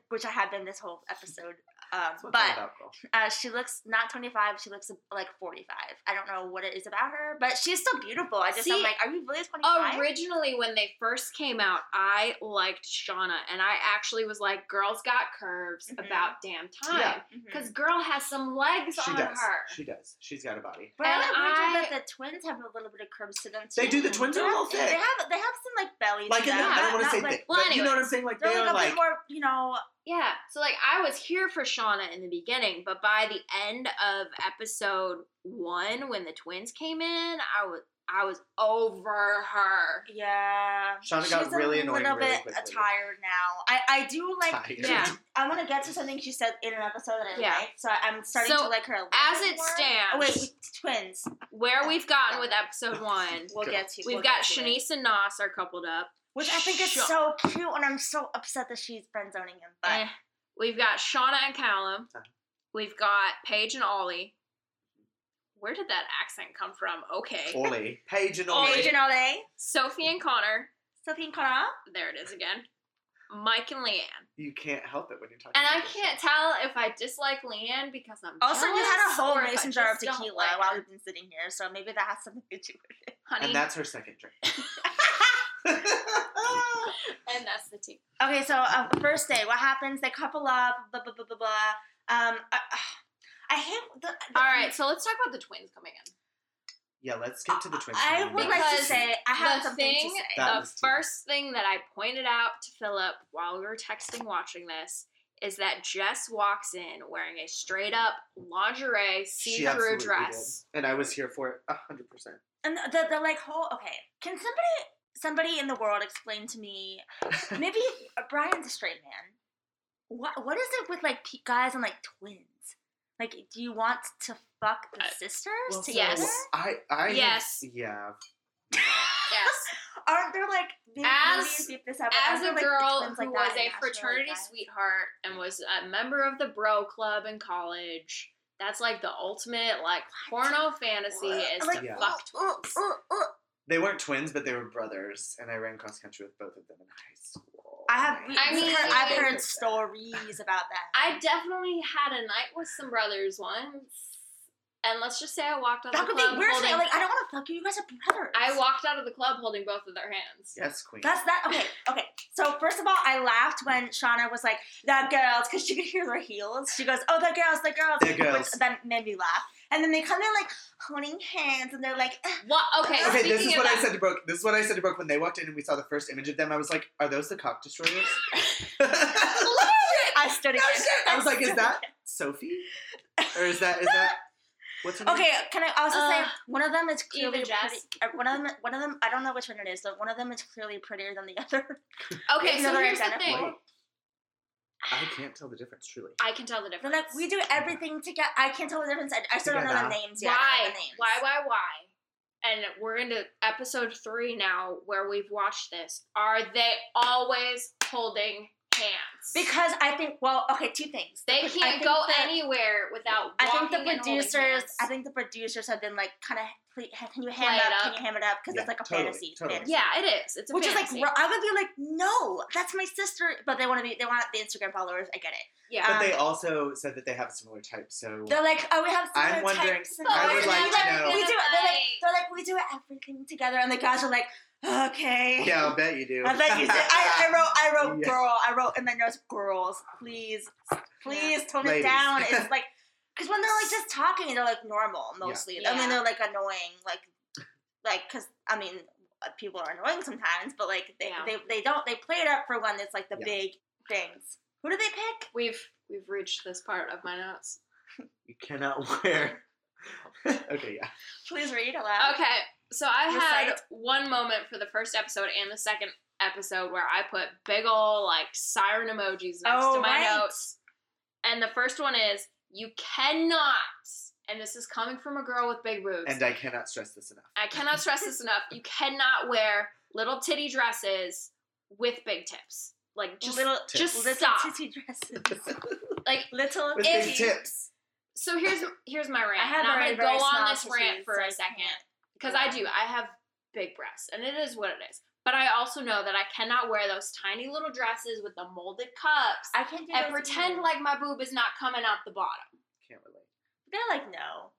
Which I have been this whole episode. Um, That's what it's all but about, uh, she looks not 25. She looks like 45. I don't know what it is about her, but she's still beautiful. I just See, am like, are you really 25? Originally, when they first came out, I liked Shaughna, and I actually was like, "Girls got curves Mhm. about damn time." Yeah. Mhm. Because girl has some legs She on does. her. She does. She's got a body. But and I like I- that the twins have a little bit of curves to them too. They do. The twins are a little thick. They have they have some like belly. Like to in the, them. I don't want to say like, thick, Well, but you know what I'm saying. Like They're they like are a bit like more, you know. Yeah, so like I was here for Shaughna in the beginning, but by the end of episode one, when the twins came in, I was I was over her. Yeah, Shaughna got she's really a annoying little really bit quickly. tired now. I I do like. Tired. Yeah. I want to get to something she said in an episode that I Yeah. liked, so I'm starting So, to like her. A little as bit it more. stands- Oh wait, we- twins. Where we've gotten with episode one, We'll get to. we've we'll got get to it. Siânnise and Nas are coupled up. Which I think is Sha- so cute, and I'm so upset that she's friend zoning him. But Eh. We've got Shaughna and Callum. Uh-huh. We've got Paige and Ollie. Where did that accent come from? Okay. Ollie, Paige and Ollie. Ollie. Paige and Ole, Sophie and Connor. Sophie and Connor. There it is again. Mike and Leanne. You can't help it when you're talking. And I about this can't show. tell if I dislike Leanne because I'm Also, you had a jealous whole or if I mason jar of just don't tequila like while we've been sitting here, so maybe that has something to do with it. honey. And that's her second drink. and that's the tea. Okay, so uh, first day, what happens? They couple up, blah blah blah blah blah. Um, I, I hate the. the All right, so let's talk about the twins coming in. yeah, let's get to the twins. I coming would like to Because say I have the something thing, to say. That the was tea. first thing that I pointed out to Philip while we were texting watching this is that Jess walks in wearing a straight up lingerie see-through dress. did. and I was here for it a hundred percent. And the, the, the like whole okay. Can somebody somebody in the world explain to me? Maybe uh, Brian's a straight man. What what is it with like pe- guys and like twins? Like, do you want to fuck the sisters Well, so together? I, I, Yes. yeah. Yes. Aren't there like As- this out, As aren't there, a like, girl twins who like was a Nashville, fraternity guys? sweetheart and was a member of the bro club in college, that's like the ultimate like porno fantasy is Like, to Yeah. fuck uh, twins. uh, uh, They weren't twins, but they were brothers, and I ran cross country with both of them in high school. I have. And I mean, heard, I've heard stories about that. I definitely had a night with some brothers once, and let's just say I walked out that of the could be club weird. holding. Like I don't want to fuck you. You guys are brothers. I walked out of the club holding both of their hands. Yes, queen. That's that. Okay, okay. So first of all, I laughed when Shaughna was like, "The girls," because she could hear their heels. She goes, "Oh, the girls, the girls," The girls. which then made me laugh. And then they come in like holding hands, and they're like, What? Okay. Okay, this is of what I said to Brooke. This is what I said to Brooke when they walked in and we saw the first image of them. I was like, "Are those the cock destroyers?" I stood No again. shit. I was like, "Is that Sophie, or is that is that what's her name?" Okay, can I also say Uh, one of them is clearly Eva pretty. Jess. uh, One of them, one of them. I don't know which one it is, but one of them is clearly prettier than the other. Okay, so though they're here's the thing. I can't tell the difference. Truly, I can tell the They're difference. like, we do everything together. I can't tell the difference. I, I still don't know the names yet. Why? the names. Why? Why? Why? And we're into episode three now, where we've watched this. Are they always holding hands? Because I think, well, okay, two things. They pro- I can't go the- anywhere without. I think the walking and holding producers. I think the producers have been like, kind of, can you Play hand it up? up. Can you hand it up? Because Yeah, it's like a totally, fantasy. totally. fantasy. Yeah, it is. It's a Which fantasy. is like, I would be like, no, that's my sister. But they want to be, they want the Instagram followers. I get it. yeah. but they Um, also said that they have similar types. So They're like, oh, we have similar I'm wondering- types. and I all would this." like And to know- We do it. They're like, they're like, we do everything together, and the guys are like, okay. yeah, I'll bet you do. I bet you did. I, I wrote, I wrote Yeah. girl. I wrote, and then there's girls. Please, please tone Ladies. it down. It's like, because when they're like just talking, they're like normal mostly. I Yeah. mean, they're like annoying, like, like, because I mean, people are annoying sometimes, but like they, Yeah. they, they don't they play it up for when it's like the Yeah. big things. Who do they pick? We've we've reached this part of my notes. You cannot wear. okay, yeah. Please read aloud. Okay, so I had Recite. one moment for the first episode and the second episode where I put big ol' like siren emojis next Oh, to my right. notes. And the first one is you cannot, and this is coming from a girl with big boobs. And I cannot stress this enough. I cannot stress this enough. You cannot wear little titty dresses with big tips. Like just little, just little stop. titty dresses. like little With big tips. so here's here's my rant. I have and I'm gonna go on this rant for so a second can't. because I do. I have big breasts, and it is what it is. But I also know that I cannot wear those tiny little dresses with the molded cups I can't do and pretend either. like my boob is not coming out the bottom. Can't relate. they're like no.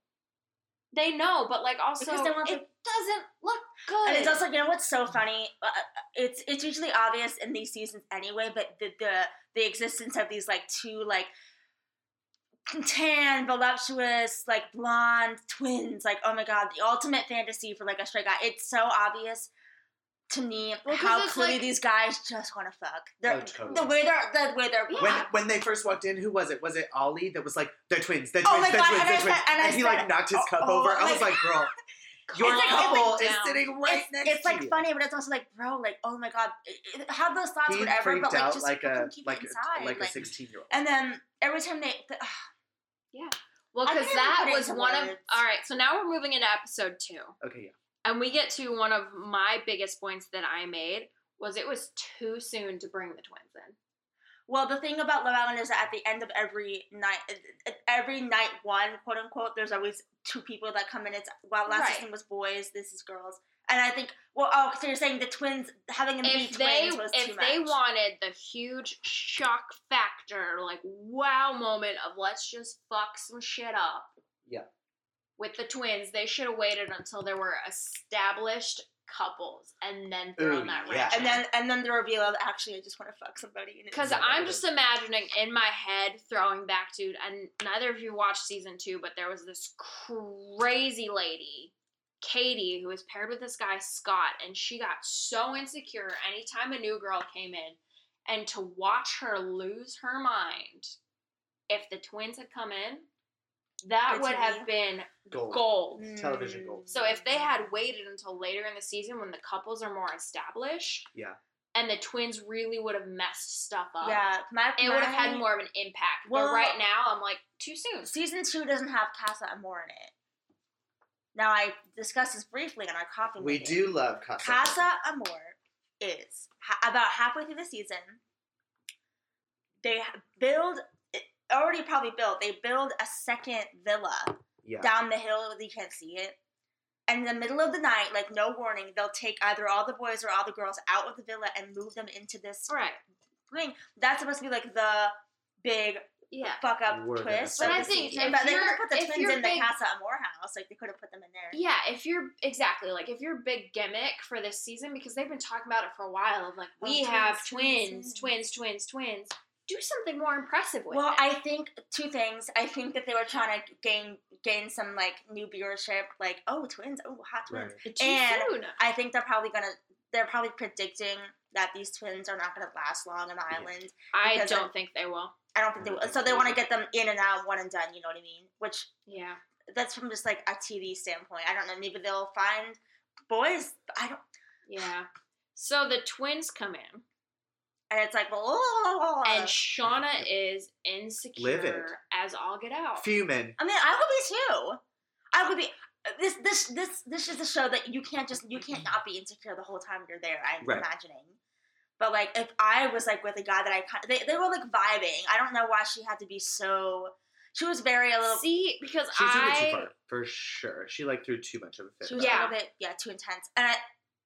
They know, but like also Because they want it the- doesn't look good. And it's also, you know, what's so funny? Uh, it's it's usually obvious in these seasons anyway, but the the the existence of these like two like tan, voluptuous, like blonde twins, like oh my god, the ultimate fantasy for like a straight guy. It's so obvious to me Well, 'cause how clearly like- these guys just want to fuck. They're, Oh, totally. The way they're the way they're Yeah. When when they first walked in, who was it? Was it Ollie that was like, they're twins, they're Oh twins, my they're God, twins, and they're I twins. said- and I he said- like knocked his oh, cup oh, over. I was like, girl, your It's like- oh couple it's is like- sitting right it's, next it's to like you. funny, but it's also like, bro, like, oh my god, it, it, have those thoughts, He whatever, freaked but like, out just like a keep like it a, inside, like a sixteen year old. and then every time they, the, well, because that was into one of. All right, so now we're moving into episode two. Okay, yeah. And we get to one of my biggest points that I made was it was too soon to bring the twins in. Well, the thing about Love Island is that at the end of every night, uh, uh, every night one, quote unquote, there's always two people that come in. It's well, last Right. season was boys, this is girls, and I think well, oh, so you're saying the twins having them be If they twins was if too they much. wanted the huge shock factor, like wow moment of let's just fuck some shit up. Yeah. With the twins, they should have waited until there were established couples and then thrown Ooh, that yeah. and then and then the reveal of actually I just want to fuck somebody. Because I'm just imagining in my head throwing back to, and neither of you watched season two, but there was this crazy lady, Katie, who was paired with this guy, Scott, and she got so insecure anytime a new girl came in. And to watch her lose her mind, if the twins had come in, that Good would TV. have been Gold. gold. Television Mm. gold. So if they had waited until later in the season when the couples are more established, Yeah. and the twins really would have messed stuff up, yeah, my, it would have had more of an impact. Well- but right now, I'm like too soon. Season two doesn't have Casa Amor in it. Now I discussed this briefly in our coffee. We meeting. do love Casa. Casa Amor is ha- about halfway through the season. They build already probably built. They build a second villa Yeah. down the hill. You can't see it. and in the middle of the night, like no warning, they'll take either all the boys or all the girls out of the villa and move them into this Right. thing. That's supposed to be like the big Yeah. fuck up We're twist. But I think if but they could you're- have put the twins you're in the Casa Amor house. Like they could have put them in there. Yeah, if you're exactly like if your big gimmick for this season because they've been talking about it for a while of like we twins, have twins, twins, twins, twins, twins. Do something more impressive with Well, it. Well, I think two things. I think that they were trying to gain gain some like new viewership. Like oh twins, oh hot twins. Right. But too and soon. I think they're probably gonna. They're probably predicting that these twins are not gonna last long on the island. I don't I- think they will. I don't think they will. So they they want to get them in and out, one and done. You know what I mean? Which Yeah. that's from just like a TV standpoint. I don't know. Maybe they'll find boys. I don't. Yeah. So the twins come in, And it's like, oh, and Shaughna is insecure Livid. as all get out. Fuming. I mean, I would be too. I would be. This this this this is a show that you can't just you can't not be insecure the whole time you're there. I'm Right. imagining. But like, if I was like with a guy that I kind they they were like vibing. I don't know why she had to be so. She was very a little. See, because She took it too I far, for sure. She like threw too much of a fit. She was Yeah. a little bit yeah too intense, and I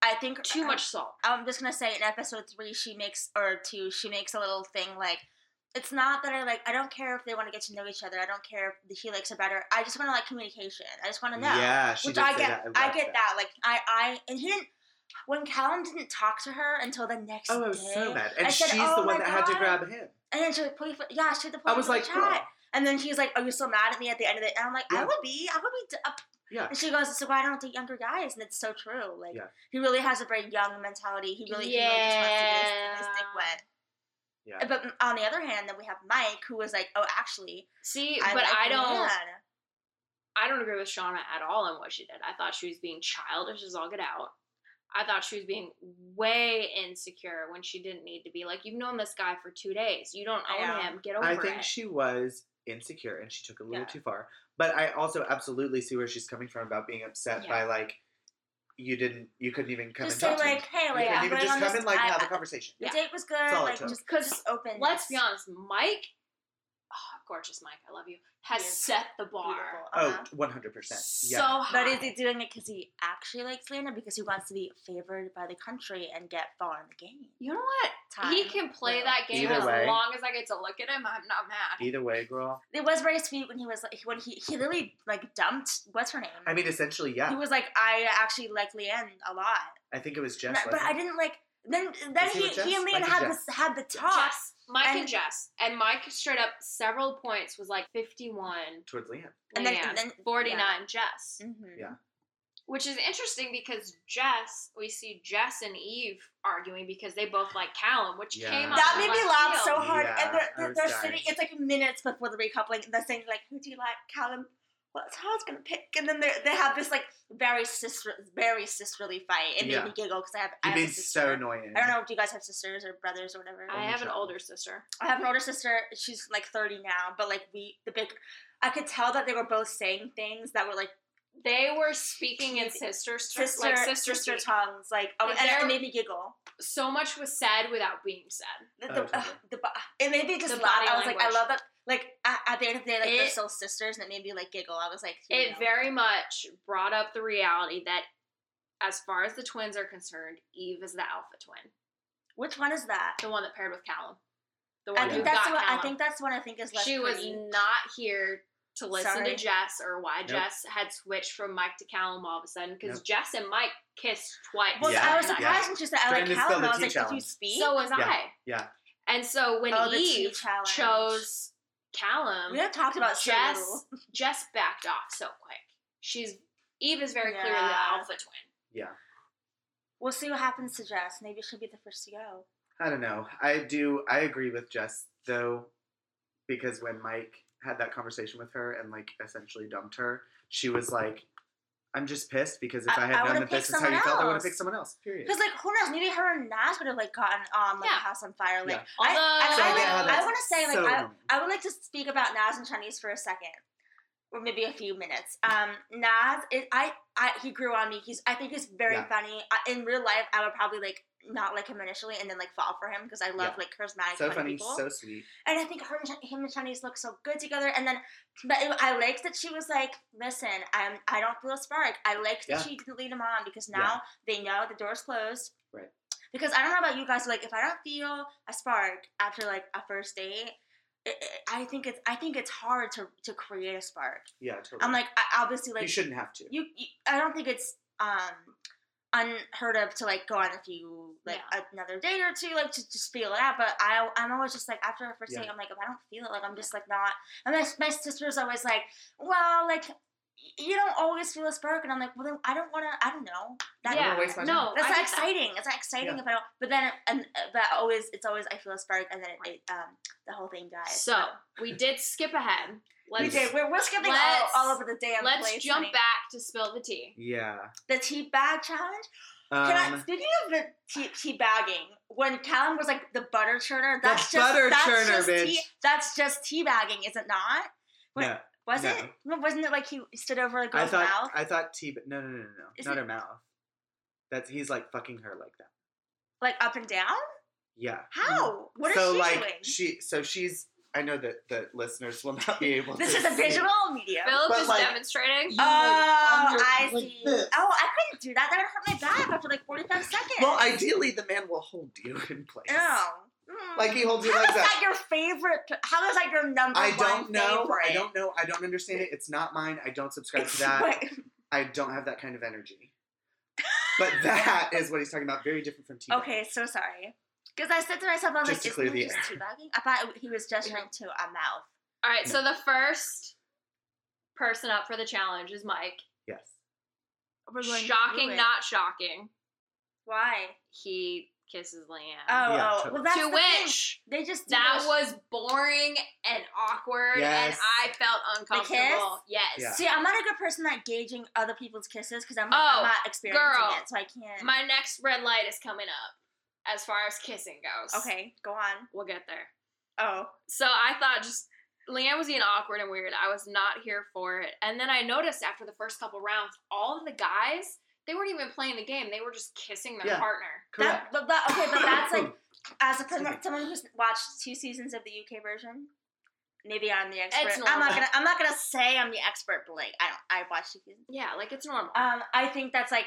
I think too uh, much salt. I'm just gonna say in episode three she makes or two she makes a little thing like it's not that I like I don't care if they want to get to know each other I don't care if he likes her better I just want to like communication I just want to know Yeah, she which did I say get that. I, loved get that. like I I and he didn't when Callum didn't talk to her until the next Oh, I was day so mad. And I said, she's "Oh the one my that had to grab him. and then she like please yeah she had to I was like, chat girl. and then she's like are you still mad at me at the end of it and I'm like I would be I would be d- up Yeah. and she goes so why don't date younger guys and it's so true like Yeah. he really has a very young mentality he really, he really just wants to get his, his dick Yeah. wet Yeah. But on the other hand, then we have Mike, who was like, "Oh, actually, See, I but like I don't. Leanne." I don't agree with Shaughna at all on what she did. I thought she was being childish as all get out. I thought she was being way insecure when she didn't need to be. Like, you've known this guy for two days. You don't I own him. Get over it. I think it. she was insecure and she took it a little Yeah. too far. But I also absolutely see where she's coming from about being upset Yeah. by like you didn't you couldn't even come Just and say talk to like, me. "Hey, You like, couldn't I'm even just come this. and like I- have a I- conversation. the Yeah. date was good. That's Like, just, Because just open. Let's be honest, Mike, oh, gorgeous Mike, I love you, has He is set the bar Oh, Uh-huh. 100%. so Yeah. high. But is he doing it because he actually likes Lana? Because he wants to be favored by the country and get far in the game? You know what? Time. He can play will. that game Either as way. long as I get to look at him. I'm not mad. Either way, girl. It was very sweet when he was like, when he he literally like dumped what's her name. I mean essentially, yeah. he was like, I actually like Leanne a lot, I think it was And Jess. I- but I didn't like. Then then he he with Jess? he and Mike Leanne and had Jess. this had the talk. Jess, Mike and, And- Jess, and Mike straight up several points was like 51, towards Leanne. And then- and then- 49 Jess. Mhm. Yeah. Which is interesting because Jess, we see Jess and Eve arguing because they both like Callum, which Yeah. came That of made me laugh field. so hard. Yeah, and they're, they're, they're sitting, it's like minutes before the recoupling. and They're saying, like, who do you like? Callum, what's Howard's going to pick? And then they they have this, like, very sister, very sisterly fight. It made Yeah. me giggle because I have, He I have a so annoying. I don't know if you guys have sisters or brothers or whatever. I have an older sister. I have an older sister. She's like 30 now, but like we, the big, I could tell that they were both saying things that were like They were speaking in sister, sister, like sister, sister tongues. Like, oh, Like, and they're- it made me giggle. So much was said without being said. The, Oh, the, uh, the, it made me just The laugh. I was like, I love that. Like at, at the end of the day, like they're still sisters, and it made me like giggle. I was like, It know. very much brought up the reality that, as far as the twins are concerned, Eve is the alpha twin, Which one is that? the one that paired with Callum. The one I who think got that's what I think that's what I think is less she was pretty. not here to listen Sorry. to Jess or why Nope. Jess had switched from Mike to Callum all of a sudden because Nope. Jess and Mike kissed twice. Well, Yeah, I was yeah. surprised when she said I like Callum. spill the I was tea like, did you speak? So was Yeah. I. Yeah. And so when Oh, the tea Eve chose Callum, we have talked about Jess little. Jess backed off so quick. She's Eve is very clearly the alpha twin. Yeah. We'll see what happens to Jess. Maybe she'll be the first to go. I don't know. I do. I agree with Jess though, because when Mike had that conversation with her and like essentially dumped her, she was like, "I'm just pissed because if I- I, I had known would've that this is how you someone felt, I would have else." picked someone else." Period. Because like who knows? Maybe her and Nas would have like gotten on like Yeah. a house on fire. Like Yeah. I, I, Although- So I, I get how would- I want to say like so I. I would like to speak about Nas and Siânnise for a second. Or maybe a few minutes. Um, Nas, it, I, I, he grew on me. He's, I think he's very Yeah. funny. I, in real life, I would probably like not like him initially, and then like fall for him because I love Yeah. like charismatic So funny people. so sweet. and I think her him and Siânnise look so good together. And then, but it, I liked that she was like, "Listen, I'm I don't feel a spark." I liked that she didn't lead him on because now they know the door's closed. Right. Because I don't know about you guys, like if I don't feel a spark after like a first date, I think it's I think it's hard to to create a spark. Yeah, totally. I'm like I, obviously like you shouldn't have to. you, you I don't think it's um unheard of to like go on a few like another date or two like to just feel it out but I I'm always just like after a first Yeah. date I'm like if I don't feel it like I'm just like not and my, my sister's always like well like y- you don't always feel a spark and I'm like well then I don't want to I don't know that yeah, waste my no, that's I not get that. exciting it's not exciting Yeah. if I don't but then and uh, but always it's always I feel a spark and then it, it um the whole thing dies So we did skip ahead. Let's we did we're, we're skipping all, all over the damn let's place jump honey. back to spill the tea. yeah. the tea bag challenge Can I, Um, speaking of the tea, tea bagging, when Callum was like the butter churner, The that's just butter that's churner, just bitch. Tea, that's just tea bagging, is it not? What- no, Was No. it? No, Wasn't it like he stood over a I girl's thought mouth? I thought T. But no, no, no, no, no, Is not it- her mouth. That's he's like fucking her like that. like up and down? Yeah. How? Mm-hmm. What is so she like doing? she so she's I know that the listeners will not be able this to is a see. visual medium. Philip But, is like, demonstrating. You, Oh, like, I like see. this. Oh, I couldn't do that. That would hurt my back after like 45 seconds. Well, ideally the man will hold you in place. Ew. Like he holds you How like is that. that your favorite? How is that your number I don't know. favorite? I don't know. I don't understand it. It's not mine. I don't subscribe to that. Wait, I don't have that kind of energy. But that is what he's talking about. Very different from tea. Okay, so sorry. Because I said to myself, I was Just to like, clear isn't he the just air. teabagging? I thought he was gesturing to a mouth. All right, so the first person up for the challenge is Mike. Yes. We're going Shocking, not shocking. Why? He kisses Leanne. Oh, Yeah, oh. totally. Well, that's to the thing. They just that those- was boring and awkward, and I felt uncomfortable. Yes. Yeah. See, I'm not a good person at gauging other people's kisses because I'm, Oh, I'm not experiencing girl. it, so I can't. My next red light is coming up as far as kissing goes. okay, go on. We'll get there. Oh, So I thought just Leanne was being awkward and weird. I was not here for it. And then I noticed after the first couple rounds, all of the guys, they weren't even playing the game. They were just kissing their Yeah. partner. Correct. that, but that, okay, but that's like as a person, me. someone who's watched two seasons of the UK version. Maybe I'm the expert. It's I'm not gonna. I'm not gonna say I'm the expert, but like I don't. I watched two seasons. Yeah, like it's normal. Um, I think that's like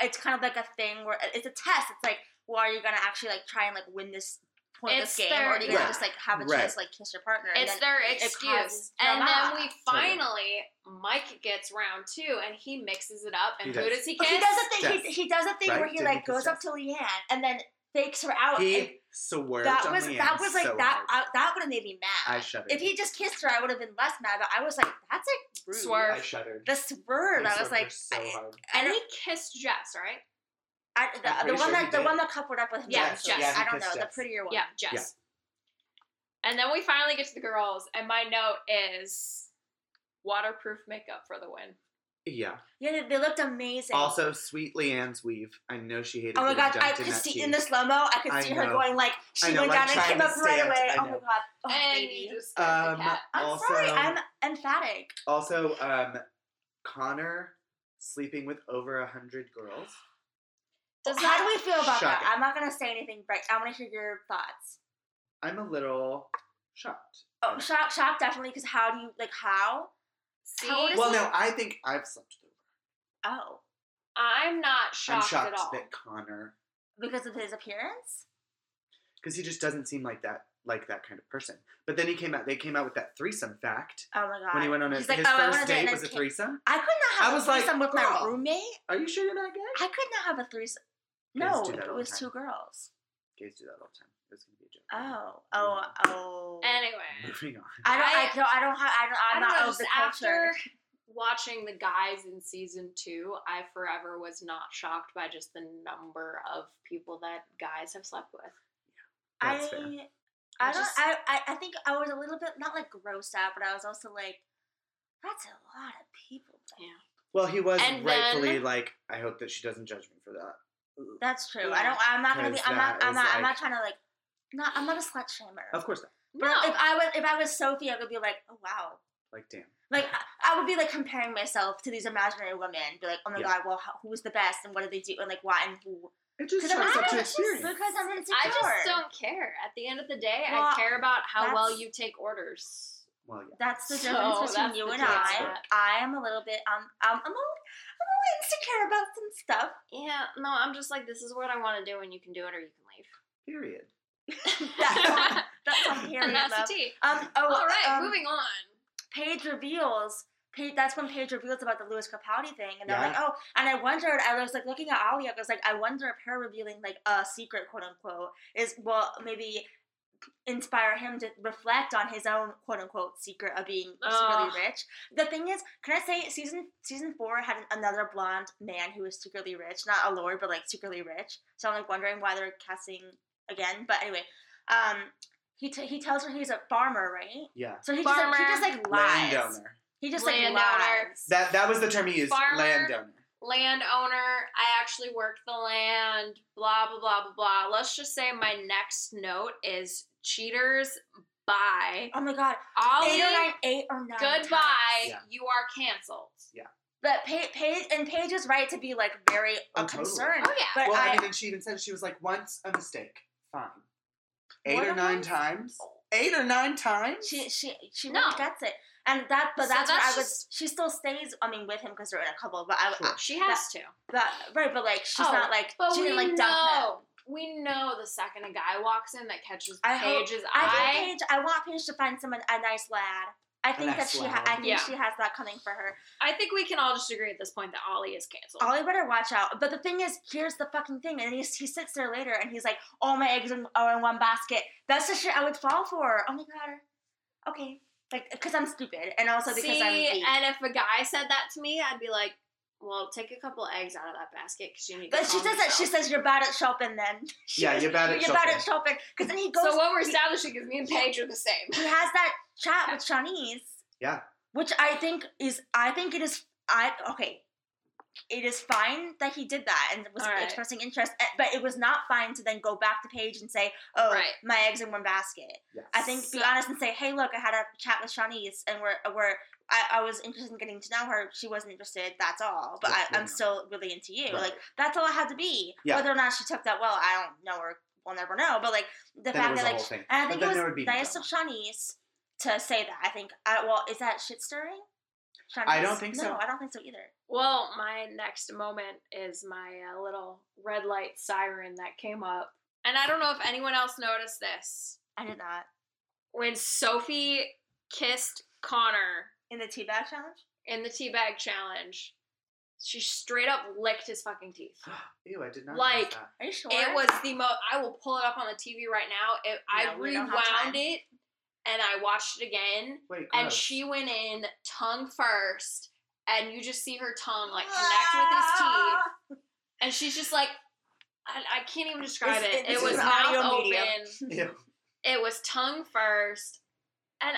it's kind of like a thing where it's a test. It's like, well, are you gonna actually like try and like win this point of It's this game, their- or are you gonna Right. just like have a Right. chance to, like kiss your partner? it's their excuse. causes And then we finally, Mike gets round two and he mixes it up. And He who does. does he kiss? he does a thing. Jess. He, he does a thing Right? where he Did like he goes up to Leanne and then fakes her out. He swerved that on was Leanne that was like so that. hard. I, that would have made me mad. I shuddered. if he just kissed her, I would have been less mad. But I was like, that's like rude. Swerve. I shuddered. The swerve. He I was like, so I, hard. And he kissed Jess, right? I, the, the pretty one sure that he the did. one that coupled up with him. Yeah, Jess. Jess. Yeah, I don't kissed know the prettier one. Yeah, Jess. And then we finally get to the girls, and my note is waterproof makeup for the win. Yeah. Yeah, they, they looked amazing. Also, sweet Leanne's weave. I know she hated. Oh my god, I could see in the slow mo, I could I see her know. going like I she know, went like, down and came up right stand. away. I Oh my know. god, oh, and baby. you just Um, the cat. I'm also, sorry, I'm emphatic. also um, Connor sleeping with over a hundred girls. Does How that do we feel about Shocking. that? I'm not gonna say anything, but I want to hear your thoughts. I'm a little shocked. Oh, shocked, shocked, definitely. Because how do you like how? see? How Well, no, I think I've slept with over. Oh, I'm not shocked, I'm shocked, at all. that Connor, because of his appearance. because he just doesn't seem like that, like that kind of person. But then he came out. They came out with that threesome fact Oh my god. when he went on a, He's his like, oh, first date was a threesome. I could not have I was a like, threesome with my roommate. Are you sure you're not gay? I could not have a threesome. Gays No, do that all it was time. two girls. Gays do that all the time. It was gonna be a joke. Oh, oh, oh. Anyway, Moving on. I don't. I, I- don't. I don't have. I don't. I'm I don't not know. of Just the culture. after watching the guys in season two, I forever was not shocked by just the number of people that guys have slept with. That's I. fair. I I don't. just- I, I. I think I was a little bit not like grossed out, but I was also like, that's a lot of people. Yeah. Well, he was And rightfully then- like, I hope that she doesn't judge me for that. That's true. Yeah. I don't. I'm not gonna be. I'm not. I'm is not. I'm not trying to like. Not. I'm not a slut shamer. Of course not. But No. if I was, if I was Sophie, I would be like, oh wow, Like damn. Like I- I would be like comparing myself to these imaginary women, be like, oh my Yeah. god, well, how, who's the best and what do they do and like why and who? It just Because I'm up to not- experience. Because I'm insecure. I just don't care. At the end of the day, Well, I care about how well you take orders. Well, yeah. That's the So, difference between that's you and. I. I am a little bit um, um I'm I'm a little insecure about some stuff. Yeah, no, I'm just like, this is what I want to do, and you can do it or you can leave. Period. That's on, that's on period, and that's love. the tea. Um, oh, All right, um, moving on. Paige reveals. Paige, that's when Paige reveals about the Lewis Capaldi thing, and they're Yeah. like, "Oh," and I wondered. I was like looking at Ollie. I was like, "I wonder if her revealing like a secret, quote unquote, is well maybe inspire him to reflect on his own quote unquote secret of being secretly rich." The thing is, can I say season season four had another blonde man who was secretly rich, not a lord, but like secretly rich. So I'm like wondering why they're casting again. But anyway, um, he t- he tells her he's a farmer, right? Yeah. So he just like, he just like lies. Landowner. He just like Landowner. lies. That that was the term he used. Farmer. Landowner. Landowner, I actually worked the land, blah, blah, blah, blah, blah. Let's just say my next note is cheaters, bye. Oh my god, Ollie, eight or nine, eight or nine. goodbye. times. Yeah. You are canceled. Yeah. But Paige, Paige and Paige is right to be like very Oh, uh, totally. concerned. Oh, yeah. But well, I, I, mean, and she even said she was like, once a mistake, fine. Eight or nine times. Eight or nine times. she she she No. really gets it, and that but So that's, what that's I was. She still stays. I mean, with him because they're in a couple. But I, Sure. I She has to. but right, but like she's Oh, not like she didn't like dump him. Know. We know the second a guy walks in that catches I hope- Paige's I eye. think Paige. I want Paige to find someone a nice lad. I think that she. Ha- I think Yeah. she has that coming for her. I think we can all just agree at this point that Ollie is canceled. Ollie better watch out. But the thing is, here's the fucking thing. And he's, he sits there later and he's like, all my eggs in, are in one basket. That's the shit I would fall for. Oh my god. Okay. Like, because I'm stupid. And also because See, I'm weak. and if a guy said that to me, I'd be like, well, take a couple eggs out of that basket because you need to but she calm says that she says you're bad at shopping then. She Yeah, goes, you're bad at shopping. You're bad at shopping. Because then he goes, So what we're establishing is me and Paige are the same. he has that chat with Siânnise. Yeah. Which I think is, I think it is, I, okay. It is fine that he did that and was All right. expressing interest, eh, but it was not fine to then go back to Paige and say, "Oh, Right. my eggs in one basket." Yes. I think be honest and say, "Hey, look, I had a chat with Siânnise, and we're we're I, I was interested in getting to know her. She wasn't interested. That's all. But Yeah, I, I'm still really into you. Right. Like that's all I had to be. Yeah. Whether or not she took that well, I don't know, or we'll never know. But like the Then fact that like, and I think then it was would be nice of Siânnise to say that. I think. I, well, is that shit stirring? Siânnise? I don't think no, so. I don't think so either. Well, my next moment is my uh, little red light siren that came up. And I don't know if anyone else noticed this. I did not. When Sophie kissed Connor In the teabag challenge. in the teabag challenge, she straight up licked his fucking teeth. Ew, I did not Like, notice that. Are you sure? It was the most. I will pull it up on the TV right now. It, I No, we don't have rewound time. it and I watched it again. Wait, And gross. she went in tongue first, and you just see her tongue like connect with his Ah! teeth, and she's just like, I, I can't even describe This- it. this It was is an mouth audio medium. open. Ew. It was tongue first, and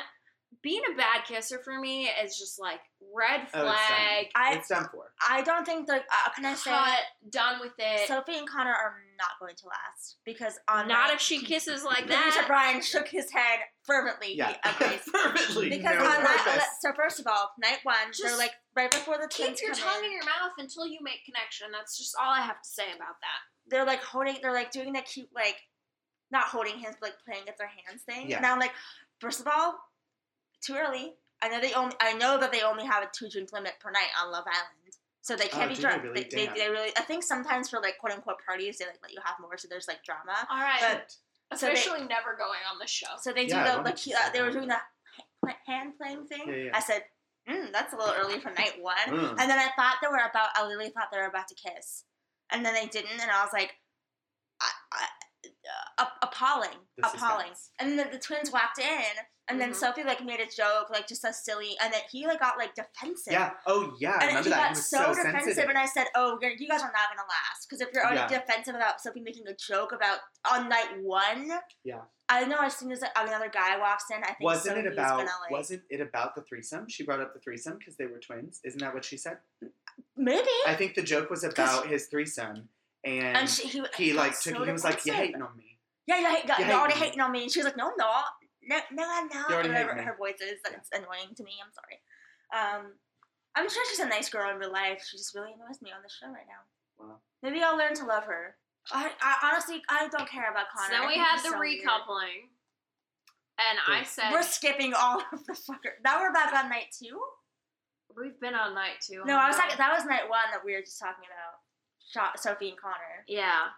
being a bad kisser for me is just like red Oh, it's done. flag. I it's done for. I don't think the Uh, can I say? cut, done with it. Sophie and Connor are not going to last because on Not night- if she kisses like Producer that. Brian shook his head fervently. Yeah. He agrees. Fervently. Because no on that, so first of all, night one, they're like right before the Keep twins your come tongue in, in your mouth until you make connection. That's just all I have to say about that. they're like holding, they're like doing that cute like, not holding hands, but like playing with their hands thing. Yeah. And I'm like, first of all, too early. I know they only, I know that they only have a two drink limit per night on Love Island, so they can't Oh, be do they drunk. really? They, they, they really, I think sometimes for like quote unquote parties, they like let you have more, so there's like drama. All right. But so they- Officially never going on the show. So they do Yeah, the like to he- say uh, they were doing the ha- hand playing thing. Yeah, yeah. I said, mm, that's a little early for night one. Mm. And then I thought they were about. I literally thought they were about to kiss, and then they didn't, and I was like, I, I, uh, appalling, The appalling. suspense. And then the twins walked in, and then Mhm. Sophie like made a joke, like just a silly, and then he like got like defensive. Yeah. Oh, yeah. I And remember he that. got he was so, so, defensive, sensitive. and I said, "Oh, you're, guys are not gonna last because if you're already Yeah. defensive about Sophie making a joke about on night one, Yeah. I know as soon as another guy walks in, I think Wasn't it about? gonna like Wasn't it about the threesome? She brought up the threesome because they were twins. Isn't that what she said? maybe. I think the joke was about his threesome, and, and she, he, he like took. so he was like, "You defensive. hating on me." Yeah, yeah, You you're already me." hating on me. And she was like, no, I'm not. No, no, no, You already hate whatever her voice is. Yeah. That's annoying to me. I'm sorry. Um, I'm sure she's a nice girl in real life. She just really annoys me on the show right now. Wow. Maybe I'll learn to love her. I, I honestly, I don't care about So Connor. then we had the so weird. recoupling, and I said We're skipping all of the fucker. Now we're back on night two. we've been on night two. No, I was huh? talking. That was night one that we were just talking about. Sho- Sophie and Connor. Yeah,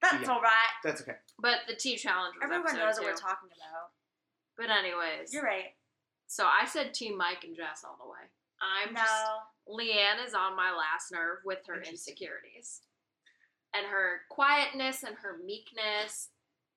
That's Yeah. all right. That's okay. but the tea challenge was Everyone episode knows what two. we're talking about. But anyways, You're right. so I said Team Mike and Jess all the way. I'm no. just Leanne is on my last nerve with her insecurities. And her quietness and her meekness.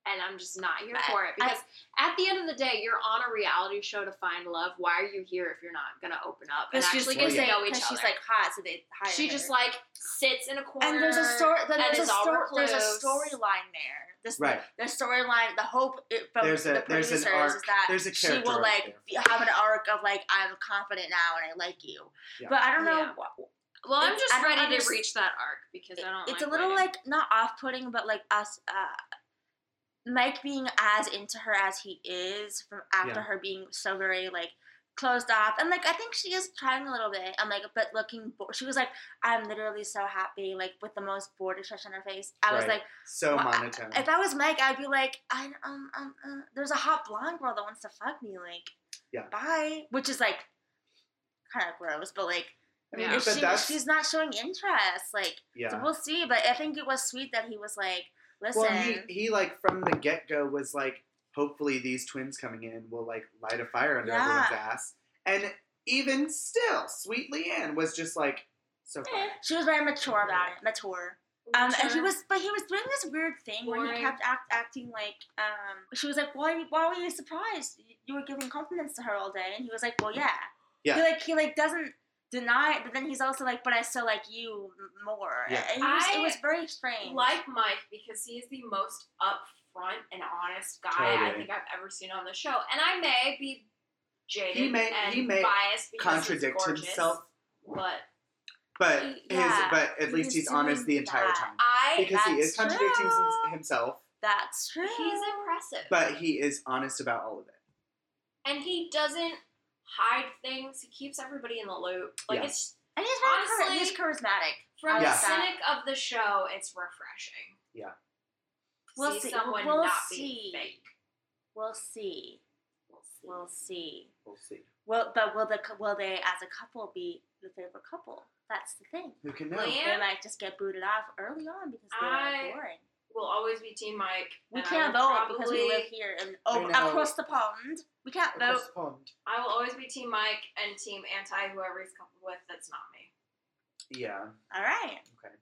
And I'm just not here I- for it. I- Because at the end of the day, you're on a reality show to find love. Why are you here if you're not going to open up and she's, actually get to know each other? she's like hot, so they hire she her. just like sits in a corner. and there's a story. and There's a story. There's a storyline there. This Right. the storyline. The hope it, from There's a- the there's an producers arc. is that There's a she will like there. have an arc of like I'm confident now and I like you. Yeah. But I don't know. Yeah. wh- Well, I'm just ready to underst- reach that arc because I don't it's like a little waiting. like not off-putting, but like us. Uh, Mike being as into her as he is from after Yeah. her being so very like closed off and like I think she is trying a little bit. I'm like, but looking, bo- she was like, I'm literally so happy, like with the most bored expression on her face. I was like, So Well, I- monotone. if I was Mike, I'd be like, I um um uh, there's a hot blonde girl that wants to fuck me, like, Yeah. bye, which is like kind of gross, but like. I mean, Yeah. She, she's not showing interest. Like, yeah. so we'll see. But I think it was sweet that he was like, listen, Well, he he like from the get go was like, hopefully these twins coming in will like light a fire under Yeah. everyone's ass, and even still, sweet Leanne was just like so fine. she was very mature about it, mature. Um, and he was, but he was doing this weird thing where he kept act, acting like, um, she was like, why, why were you surprised? You were giving compliments to her all day, and he was like, well, yeah. Yeah. He like, he like doesn't deny it, but then he's also like, but I still like you more. Yeah. And he was, I it was very strange. like Mike because he's the most upfront and honest guy I Totally. think think I've ever seen on the show. And I may be jaded He may- and he may biased because Contradict he's gorgeous, himself, but but He- his yeah, but at least he's honest the entire that. time I because he is contradicting true. himself, That's true. he's impressive. but he is honest about all of it. and he doesn't hide things. He keeps everybody in the loop. Like Yeah. it's and he's very char- Honestly, he's charismatic. from Yeah. the cynic of the show, it's refreshing. Yeah. To We'll see, see. someone We'll not see. be fake. We'll see. We'll see. We'll see. We'll. Well, but will the will they as a couple be the favorite couple? That's the thing. Who can know? Leanne- They might just get booted off early on because they're I- boring. Will always be Team Mike. We can't will vote because we probably- live here and over across the pond. We can't vote. Across the pond. I will always be Team Mike and Team Anti whoever he's coupled with. That's not me. Yeah. All right. Okay.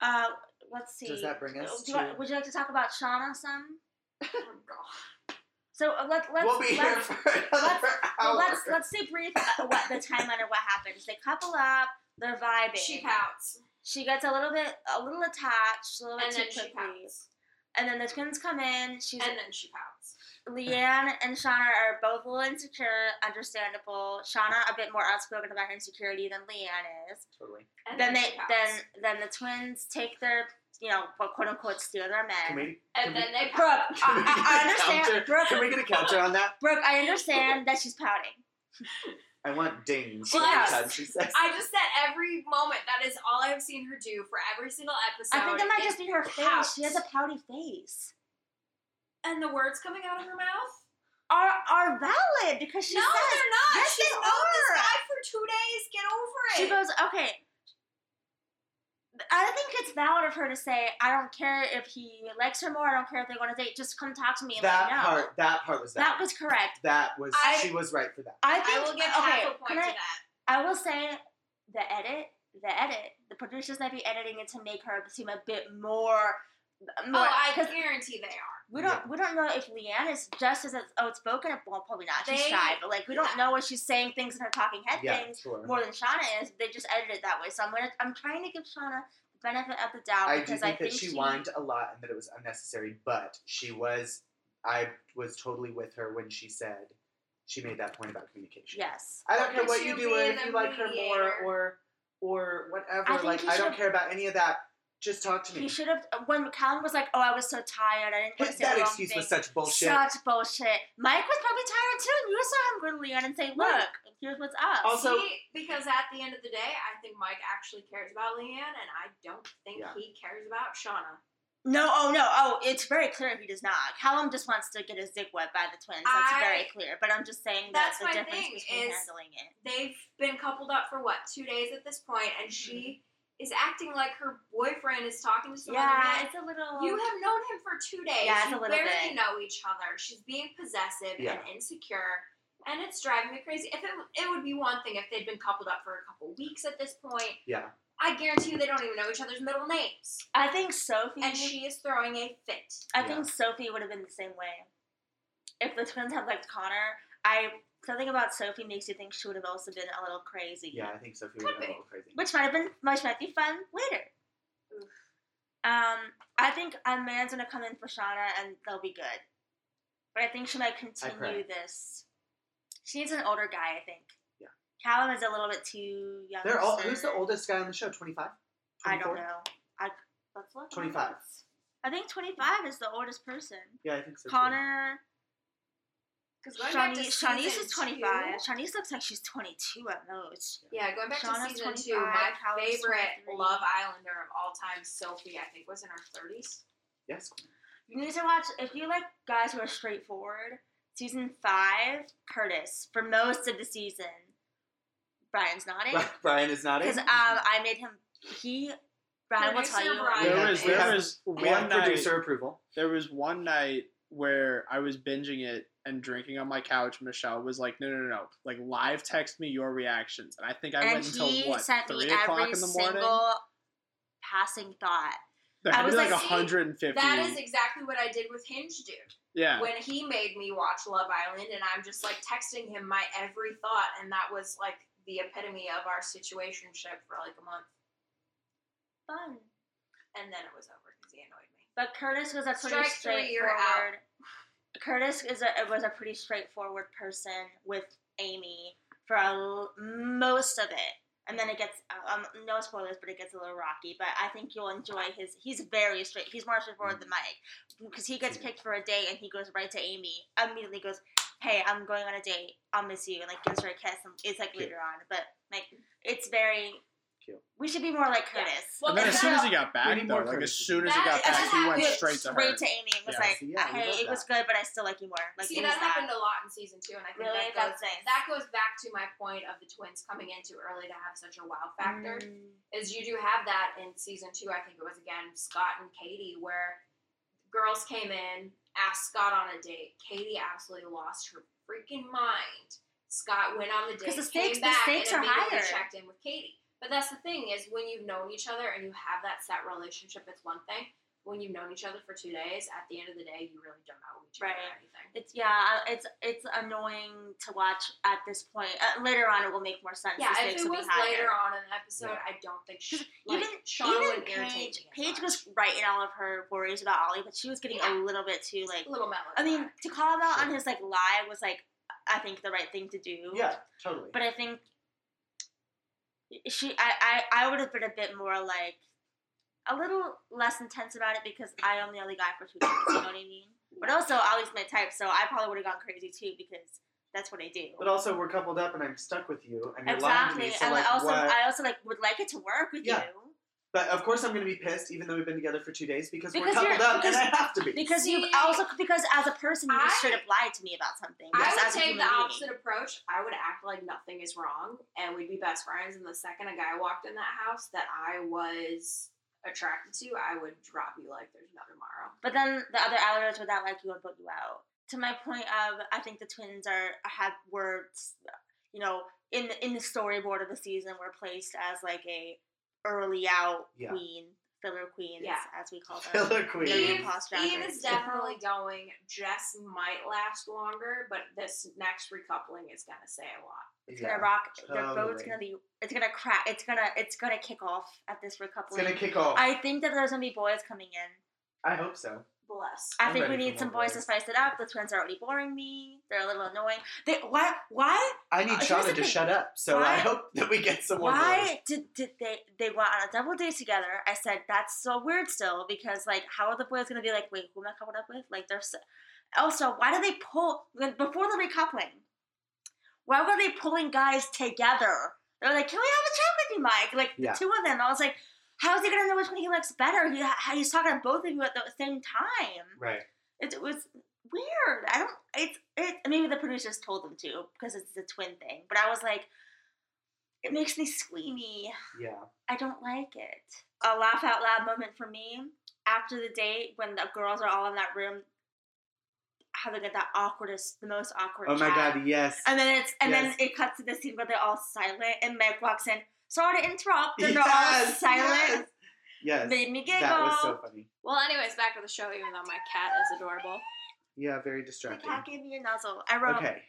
Uh, let's see. Does that bring us Do you want- to- would you like to talk about Shaughna some? Oh, So uh, let let's we'll be let's, for another let's, hour. well, let's let's debrief uh, what the timeline of what happens. They couple up. They're vibing. She pouts. She gets a little bit a little attached, a little And bit then too she quickly. pouts. And then the twins come in. She's And then she pouts. Leanne and Shaughna are both a little insecure, understandable. Shaughna a bit more outspoken about her insecurity than Leanne is. totally. And then then, they then then the twins take their you know quote unquote steal their Can men. we? and then we, they Brooke, pout. I, I, I understand. counter? Brooke, Can we get a counter on that? Brooke, I understand that she's pouting. I want dings Well, every I time just- she says. I just said every moment. That is all I have seen her do for every single episode. I think that might just be her face. She has a pouty face. And the words coming out of her mouth? Are are valid because she no, says they're not. Yes, She's they known this guy for two days. Get over it. She goes, okay. I think it's valid of her to say, I don't care if he likes her more. I don't care if they want to date. Just come talk to me and that let me know. part. That part was that that. was correct. that was. I- she was right for that. I think I will give okay. half a point can to I, that. I will say the edit, the edit. The producers might be editing it to make her seem a bit more. more Oh, I 'cause guarantee they are. We don't we don't know if Leanne is just as oh, outspoken. Well, probably not. She's They- shy, but like we don't know if she's saying things in her talking head Yeah, things sure. more than Shaughna is. They just edited it that way. So I'm gonna I'm trying to give Shaughna the benefit of the doubt I do because think I think that she whined a lot and that it was unnecessary, but she was. I was totally with her when she said she made that point about communication. Yes. I don't care what you you do, or if you like her more, or or whatever. I like I don't care about any of that. Just talk to me. He should have. Uh, when Callum was like, "Oh, I was so tired. I didn't get to But say the that wrong excuse thing." was such bullshit. Such bullshit. Mike was probably tired too, and you saw him go to Leanne and say, "Look, here's what's up." Also- See, because at the end of the day, I think Mike actually cares about Leanne, and I don't think Yeah. he cares about Shaughna. no, oh no, oh, it's very clear he does not. Callum just wants to get his dick wet by the twins. That's I- very clear. But I'm just saying That's that my the difference thing, between is- handling it. They've been coupled up for what two days at this point, and mm-hmm. she is acting like her boyfriend is talking to some other Yeah, man. it's a little. You have known him for two days. Yeah, it's you a little barely bit. know each other. She's being possessive Yeah. and insecure, and it's driving me crazy. If it, it would be one thing if they'd been coupled up for a couple weeks at this point. Yeah. I guarantee you they don't even know each other's middle names, I think Sophie. and she is throwing a fit. I Yeah. think Sophie would have been the same way. If the twins had liked Connor, I something about Sophie makes you think she would have also been a little crazy. Yeah, I think Sophie would have been a little crazy. Which might have been which might be fun later. Oof. Um, I think a man's gonna come in for Shaughna and they'll be good. But I think she might continue this. She needs an older guy, I think. Yeah. Callum is a little bit too young. They're all. Who's the oldest guy on the show? Twenty five. I don't know. I let's look. 25. I think twenty five is the oldest person. Yeah, I think so. Connor Because going back Siânnise, Siânnise is 25. two- Siânnise looks like she's 22 at most. Yeah, going back Shaughna's to season 25, two, my Callum's favorite 23. Love Islander of all time, Sophie, I think was in her thirties. Yes. You need to watch, if you like guys who are straightforward, season 5, Curtis, for most of the season. Brian's nodding. Brian is nodding. Because um, I made him, he, Brian will tell you. Brian. There was there was one night producer approval. there was one night where I was binging it and drinking on my couch. Michelle was like, "No, no, no, no! Like live text me your reactions." And I think I and went until what sent three me o'clock in the morning. single passing thought. There I had to was be like like, see, 150. That is exactly what I did with Hinge Dude. yeah. When he made me watch Love Island, and I'm just like texting him my every thought, and that was like the epitome of our situationship for like a month, Fun. and then it was over because he annoyed me. But Curtis was a pretty Strike three, straightforward. Curtis is a was a pretty straightforward person with Amy for a most of it, and then it gets um no spoilers, but it gets a little rocky. But I think you'll enjoy his. He's very straight. He's more straightforward than Mike because he gets picked for a date and he goes right to Amy. Immediately goes, "Hey, I'm going on a date. I'll miss you," and like gives her a kiss. And it's like later on, but like it's very. Cute. We should be more like Yeah. Curtis. Well, and then as soon as he got back, though, more like as soon as he got back, that he went happened straight to her. straight to Amy and was Yeah. like, See, yeah, "Hey, love it was good, but I still like you more." Like, See, that was happened a lot in season two, and I think Really? that goes That's nice. that goes back to my point of the twins coming in too early to have such a wow factor. Mm. Is you do have that in season two. I think it was again Scott and Katie, where girls came in, asked Scott on a date. Katie absolutely lost her freaking mind. Scott went on the date, because the stakes- came the stakes and are higher. checked in with Katie. But that's the thing is when you've known each other and you have that set relationship, it's one thing. When you've known each other for two days, at the end of the day, you really don't know each other Right. or anything. It's yeah, it's it's annoying to watch at this point. Uh, later on, it will make more sense. Yeah, if it was later on in the episode, Yeah. I don't think she, 'Cause like, even Sean even wouldn't Paige, me Paige much. was right in all of her worries about Ollie, but she was getting Yeah. a little bit too like. a little mellow. I mean, to call him out on his like lie was like, I think the right thing to do. Yeah, totally. But I think she, I, I, I would have been a bit more like, a little less intense about it because I am the only guy for two days. You know what I mean? But also, Ollie's my type, so I probably would have gone crazy too because that's what I do. But also, we're coupled up, and I'm stuck with you, and you're lying to Exactly, me. So and like, I also, what? I also like would like it to work with Yeah. you But of course, I'm going to be pissed, even though we've been together for two days, because, Because we're you're- coupled up, because- and I have to be. because you See, also because as a person you just straight up lied to me about something. I just would take human the being. opposite approach. I would act like nothing is wrong, and we'd be best friends. And the second a guy walked in that house that I was attracted to, I would drop you like there's no tomorrow. But then the other Islanders would not like you and put you out. To my point of, I think the twins are have words, you know, in the in the storyboard of the season were placed as like a early out Yeah. queen, filler queens, Yeah. as we call them. Filler They're queen. Eve, Eve is definitely going. Jess might last longer, but this next recoupling is gonna say a lot. It's Yeah. gonna rock. Their boat's gonna be. It's gonna crack. It's gonna. It's gonna kick off at this recoupling. It's going to kick off. I think that there's gonna be boys coming in. I hope so. Bless. I I'm think we need some boys to spice it up. The twins are already boring me. They're a little annoying. They why why I need Uh, Shaughna the to thing. shut up, so Why- I hope that we get some more boys. why did, did they they went on a double date together? I said that's so weird still because like how are the boys gonna be like wait who am I coupled up with? Like they're so, also why do they pull like, before the recoupling? Why were they pulling guys together? They're like, can we have a chat with you, Mike? Like the two of them. I was like, how is he gonna know which one he likes better? He, how he's talking to both of you at the same time. Right. It, it was weird. I don't. It's it. Maybe the producers told them to because it's a twin thing. But I was like, it makes me squeamy. Yeah. I don't like it. A laugh out loud moment for me after the date when the girls are all in that room having that awkwardest, the most awkward. Oh my chat. God. Yes. And then it's and Yes. then it cuts to the scene where they're all silent and Meg walks in. Sorry to interrupt, and they're all Yes, silent. Yes. yes. Made me giggle. That was so funny. Well, anyways, back to the show. Even though my cat is adorable. Yeah, very distracting. the distracting. cat gave me a nuzzle. I wrote. Okay.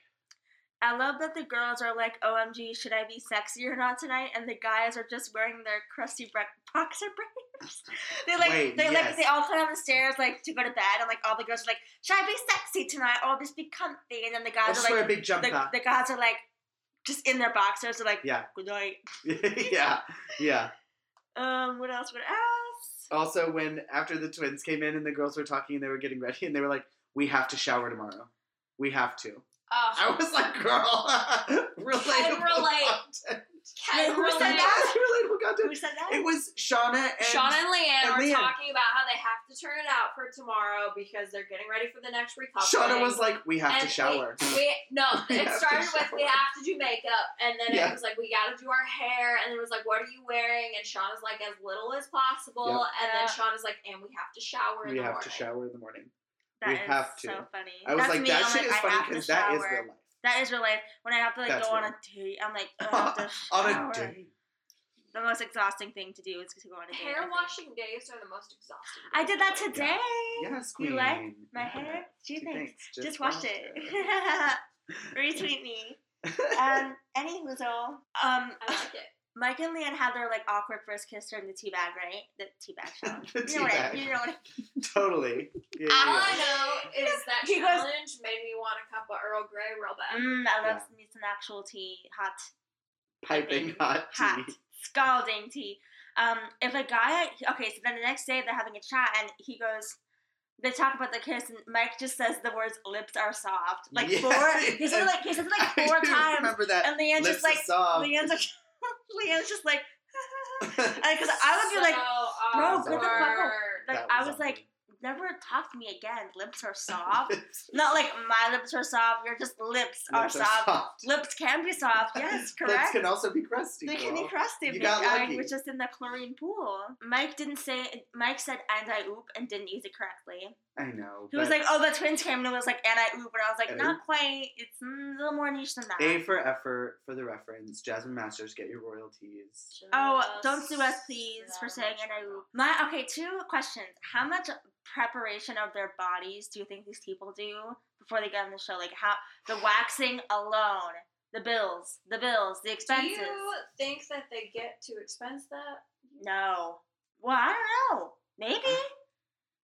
I love that the girls are like, OMG, should I be sexy or not tonight? And the guys are just wearing their crusty bre- boxer briefs. they like, Wait, they like, they all come down the stairs like to go to bed, and like all the girls are like, should I be sexy tonight or just be comfy? And then the I'll guys are wear a like, big jumper. the, the guys are like, just in their boxers. They're like, Yeah. good night. yeah. Yeah. Um, what else? What else? Also, when after the twins came in and the girls were talking and they were getting ready and they were like, "We have to shower tomorrow. We have to." Oh, I was like, "Girl, relatable relate. Content." who said that? relatable oh, Who said that? It was Shaughna and Sean and Leanne and were Leanne. talking about how they have to turn it out for tomorrow because they're getting ready for the next recoupling. Shaughna was like, "We have And to shower." We, we no, We it started with we have to do makeup, and then Yeah. it was like we got to do our hair, and then it was like, what are you wearing? And Shaughna's like, as little as possible, and then Yeah. Shaughna's like, and we have to shower in we the have morning. to shower in the morning. That we is have to. so funny. I was That's like, me. "That I'm shit like, is I funny because that is real life." That is real life. When I have to like That's go on a date, I'm like, I have to On a date. The most exhausting thing to do is to go on a date. Hair washing days are the most exhausting. I did that days. today. Yes, You like my Yeah. hair? Gee, Gee, thanks. thanks. Just, watched watched it. Retweet me. Um, any whoozle. Um, I like it. Mike and Leanne had their like awkward first kiss during the teabag, right? The teabag challenge. The you know what I, you know what I, totally. Yeah, yeah, All yeah. I know is that He goes- challenge made me want a cup of Earl Grey real bad. mm, I love Yeah. me some actual tea, hot, Piping hot tea. hot, scalding tea. Um, if a guy, okay, so then the next day they're having a chat and he goes, they talk about the kiss and Mike just says the words "lips are soft" like Yes. four. He said it like he said it like four do times, Remember that? and Leanne's Lips just like soft. Leanne's like Leanne's just like because I would be like so bro, get the fuck oh, out. like That I was was like awkward. Never talk to me again. Lips are soft. Not like my lips are soft. You're just lips, are Lips soft. Lips can be soft. Yes, correct. Lips correct. can also be crusty. They can be crusty. You but got I lucky. was just in the chlorine pool. Mike didn't say. Mike said and I oop and didn't use it correctly. I know. He was like, "Oh, the twins came," and it was like and I oop, and I was like, And "Not quite. It's a little more niche than that." A for effort for the reference. Jasmine Masters, get your royalties. Oh, don't sue us, please, for saying much and I oop. My okay, two questions. How much preparation of their bodies do you think these people do before they get on the show? Like how the waxing alone, the bills, the bills, the expenses. Do you think that they get to expense that? No. Well, I don't know. Maybe.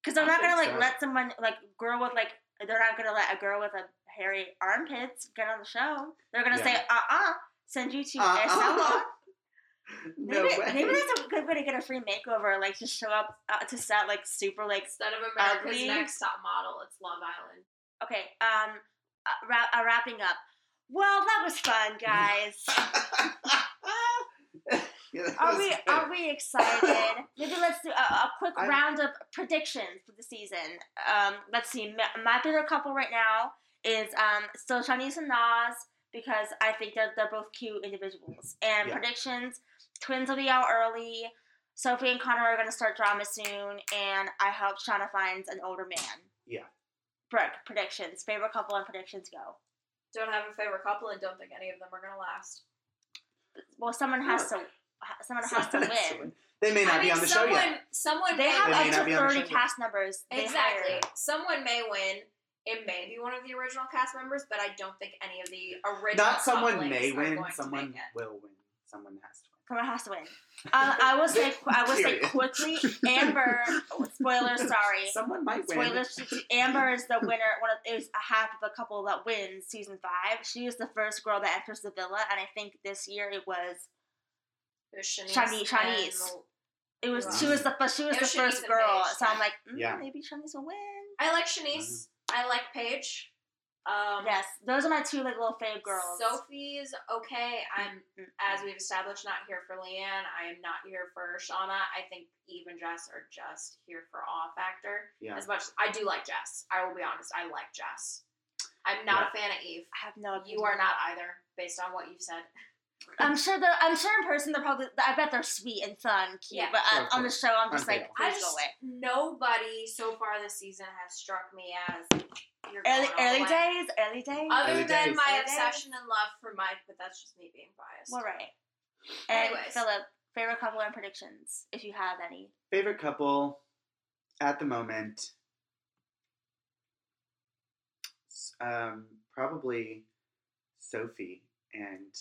Because I'm I not gonna like so. let someone like girl with like they're not gonna let a girl with a hairy armpits get on the show. They're gonna say Yeah. uh uh send you to a Uh-uh. salon. no maybe, way. maybe that's a good way to get a free makeover. Like just show up uh, to set like super like Instead of America's Ugly. Next Top Model, it's Love Island. okay. Um, uh, wrap, uh, wrapping up. Well, that was fun, guys. Yeah, Are we good. are we excited? Maybe let's do a, a quick I'm- round of predictions for the season. Um, let's see. My, my favorite couple right now is um still Siânnise and Nas because I think that they're both cute individuals. And Yeah. predictions: twins will be out early. Sophie and Connor are gonna start drama soon, and I hope Shaughna finds an older man. Yeah. Brooke, predictions. Favorite couple and predictions go. Don't have a favorite couple and don't think any of them are gonna last. Well, someone has to. Someone has to win. They may not I be mean, on the someone, show yet. Someone They have up may win. not be to thirty show yet. cast members. They Exactly. hire. Someone may win. It may be one of the original cast members, but I don't think any of the original Not someone may win. Someone will win. Someone has to win. Someone has to win. Uh, I will say. I will say quickly. Amber. Spoiler. Sorry. Someone might win. Spoilers. Amber is the winner. One of is a half of a couple that wins season five. She is the first girl that enters the villa, and I think this year it was There's Siânnise. Shani- Siânnise. it was Wow. she was the first she was It the was Siânnise first girl. So I'm like, mm, Yeah. maybe Siânnise will win. I like Siânnise. I like Paige. Um, Yes, those are my two like little fave girls. Sophie's okay. I'm, as we've established, not here for Leanne. I am not here for Shaughna. I think Eve and Jess are just here for awe factor. Yeah. As much I do like Jess. I will be honest. I like Jess. I'm not a fan of Eve. I have no. You are not either, based on what you've said. I'm sure they're. I'm sure in person they're probably. I bet they're sweet and fun, cute. Yeah. but Sure, uh, on the show, I'm just On like. I please go just away. nobody so far this season has struck me as Early, going all the early way. days, early days. Other Early than days. my Early obsession and love for Mike, but that's just me being biased. Well, right. And Anyways. Philip, favorite couple and predictions, if you have any. Favorite couple at the moment. Um, probably Sophie and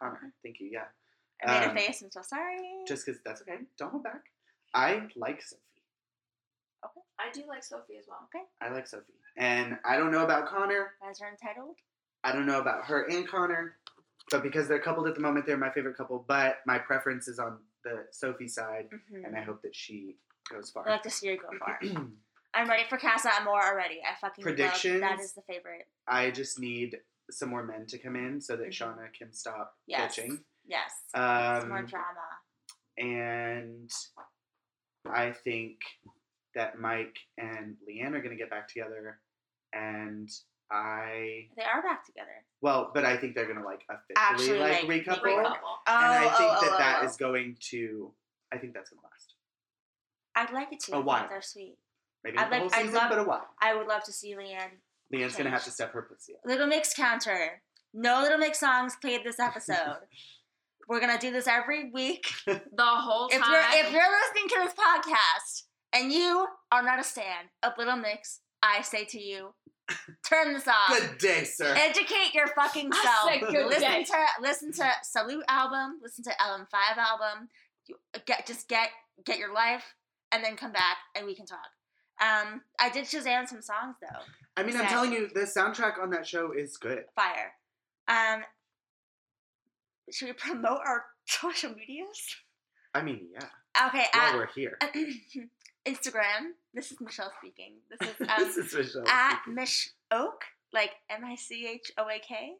Connor. Thank you. Yeah. I made Um, a face. I'm so sorry. Just because that's okay. Don't hold back. I like Sophie. Okay. I do like Sophie as well. Okay. I like Sophie. And I don't know about Connor. You guys are entitled. I don't know about her and Connor. But because they're coupled at the moment, they're my favorite couple. But my preference is on the Sophie side. Mm-hmm. And I hope that she goes far. I like to see her go far. I'm ready for Casa Amor already. I fucking love Predictions? that is the favorite. I just need some more men to come in so that Mhm. Shaughna can stop Yes. bitching. Yes. Some more Um, drama. and I think that Mike and Leanne are going to get back together. And I, They are back together. well, but I think they're going to like officially Actually, like, like, recouple. make Great Couple. couple. Oh, and I think oh, that oh, that oh, is going to, I think that's going to last. I'd like it to. A while. They're sweet. Maybe I not the like- whole season, love- but a while. I would love to see Leanne. Leanne's going to have to step her pussy up. Little Mix counter. No Little Mix songs played this episode. We're gonna do this every week. The whole If time. you're if you're listening to this podcast and you are not a stan of Little Mix, I say to you, turn this off. Good day, sir. Educate your fucking self. say good listen day. to listen to Salute album. Listen to LM5 album. You, get just get get your life, and then come back and we can talk. Um, I did Shazam some songs though. I mean, I'm telling you, the soundtrack on that show is good. Fire. Um, should we promote our social medias? I mean, yeah. Okay, While at we're here. Instagram. This is Michelle speaking. This is um, this is Michelle. at speaking. Mish Oak, like M I C H O A K.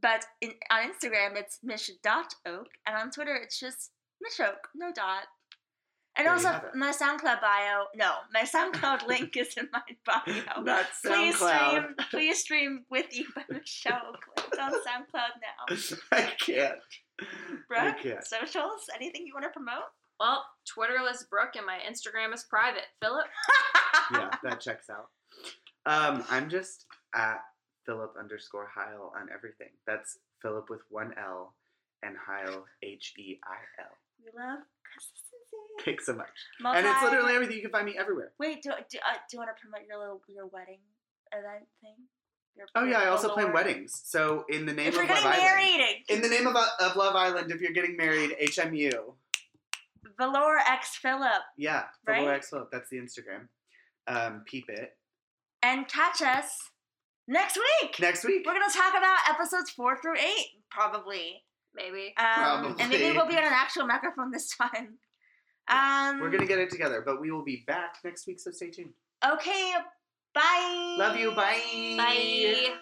But in, on Instagram, it's Mish dot Oak, and on Twitter, it's just Mish Oak, no dot. And There also, my SoundCloud bio. No, my SoundCloud link is in my bio. Not Please SoundCloud. stream, please stream with you by Michelle Oak. It's on SoundCloud now. I can't. I Brooke, can't. socials, anything you want to promote? well, Twitterless Brooke and my Instagram is private. Philip. Yeah, that checks out. Um, I'm just at Philip underscore Heil on everything. That's Philip with one L and Heil H E I L. We love consistency. Thanks so much. Multi- And it's literally everything. You can find me everywhere. Wait, do do, uh, do you want to promote your little your wedding event thing? Your, Oh yeah, I also plan galore- weddings. So in the name If of you're Love getting Island, married, in the name of, uh, of Love Island, if you're getting married, HMU. Valor X Philip, Yeah, Right? Right? X Philip. That's the Instagram. Um, peep it and catch us next week. next week. We're gonna talk about episodes four through eight, probably. Maybe. Um, and maybe we'll be on an actual microphone this time. Um, We're gonna get it together, but we will be back next week. So stay tuned. Okay, bye. Love you. Bye. Bye.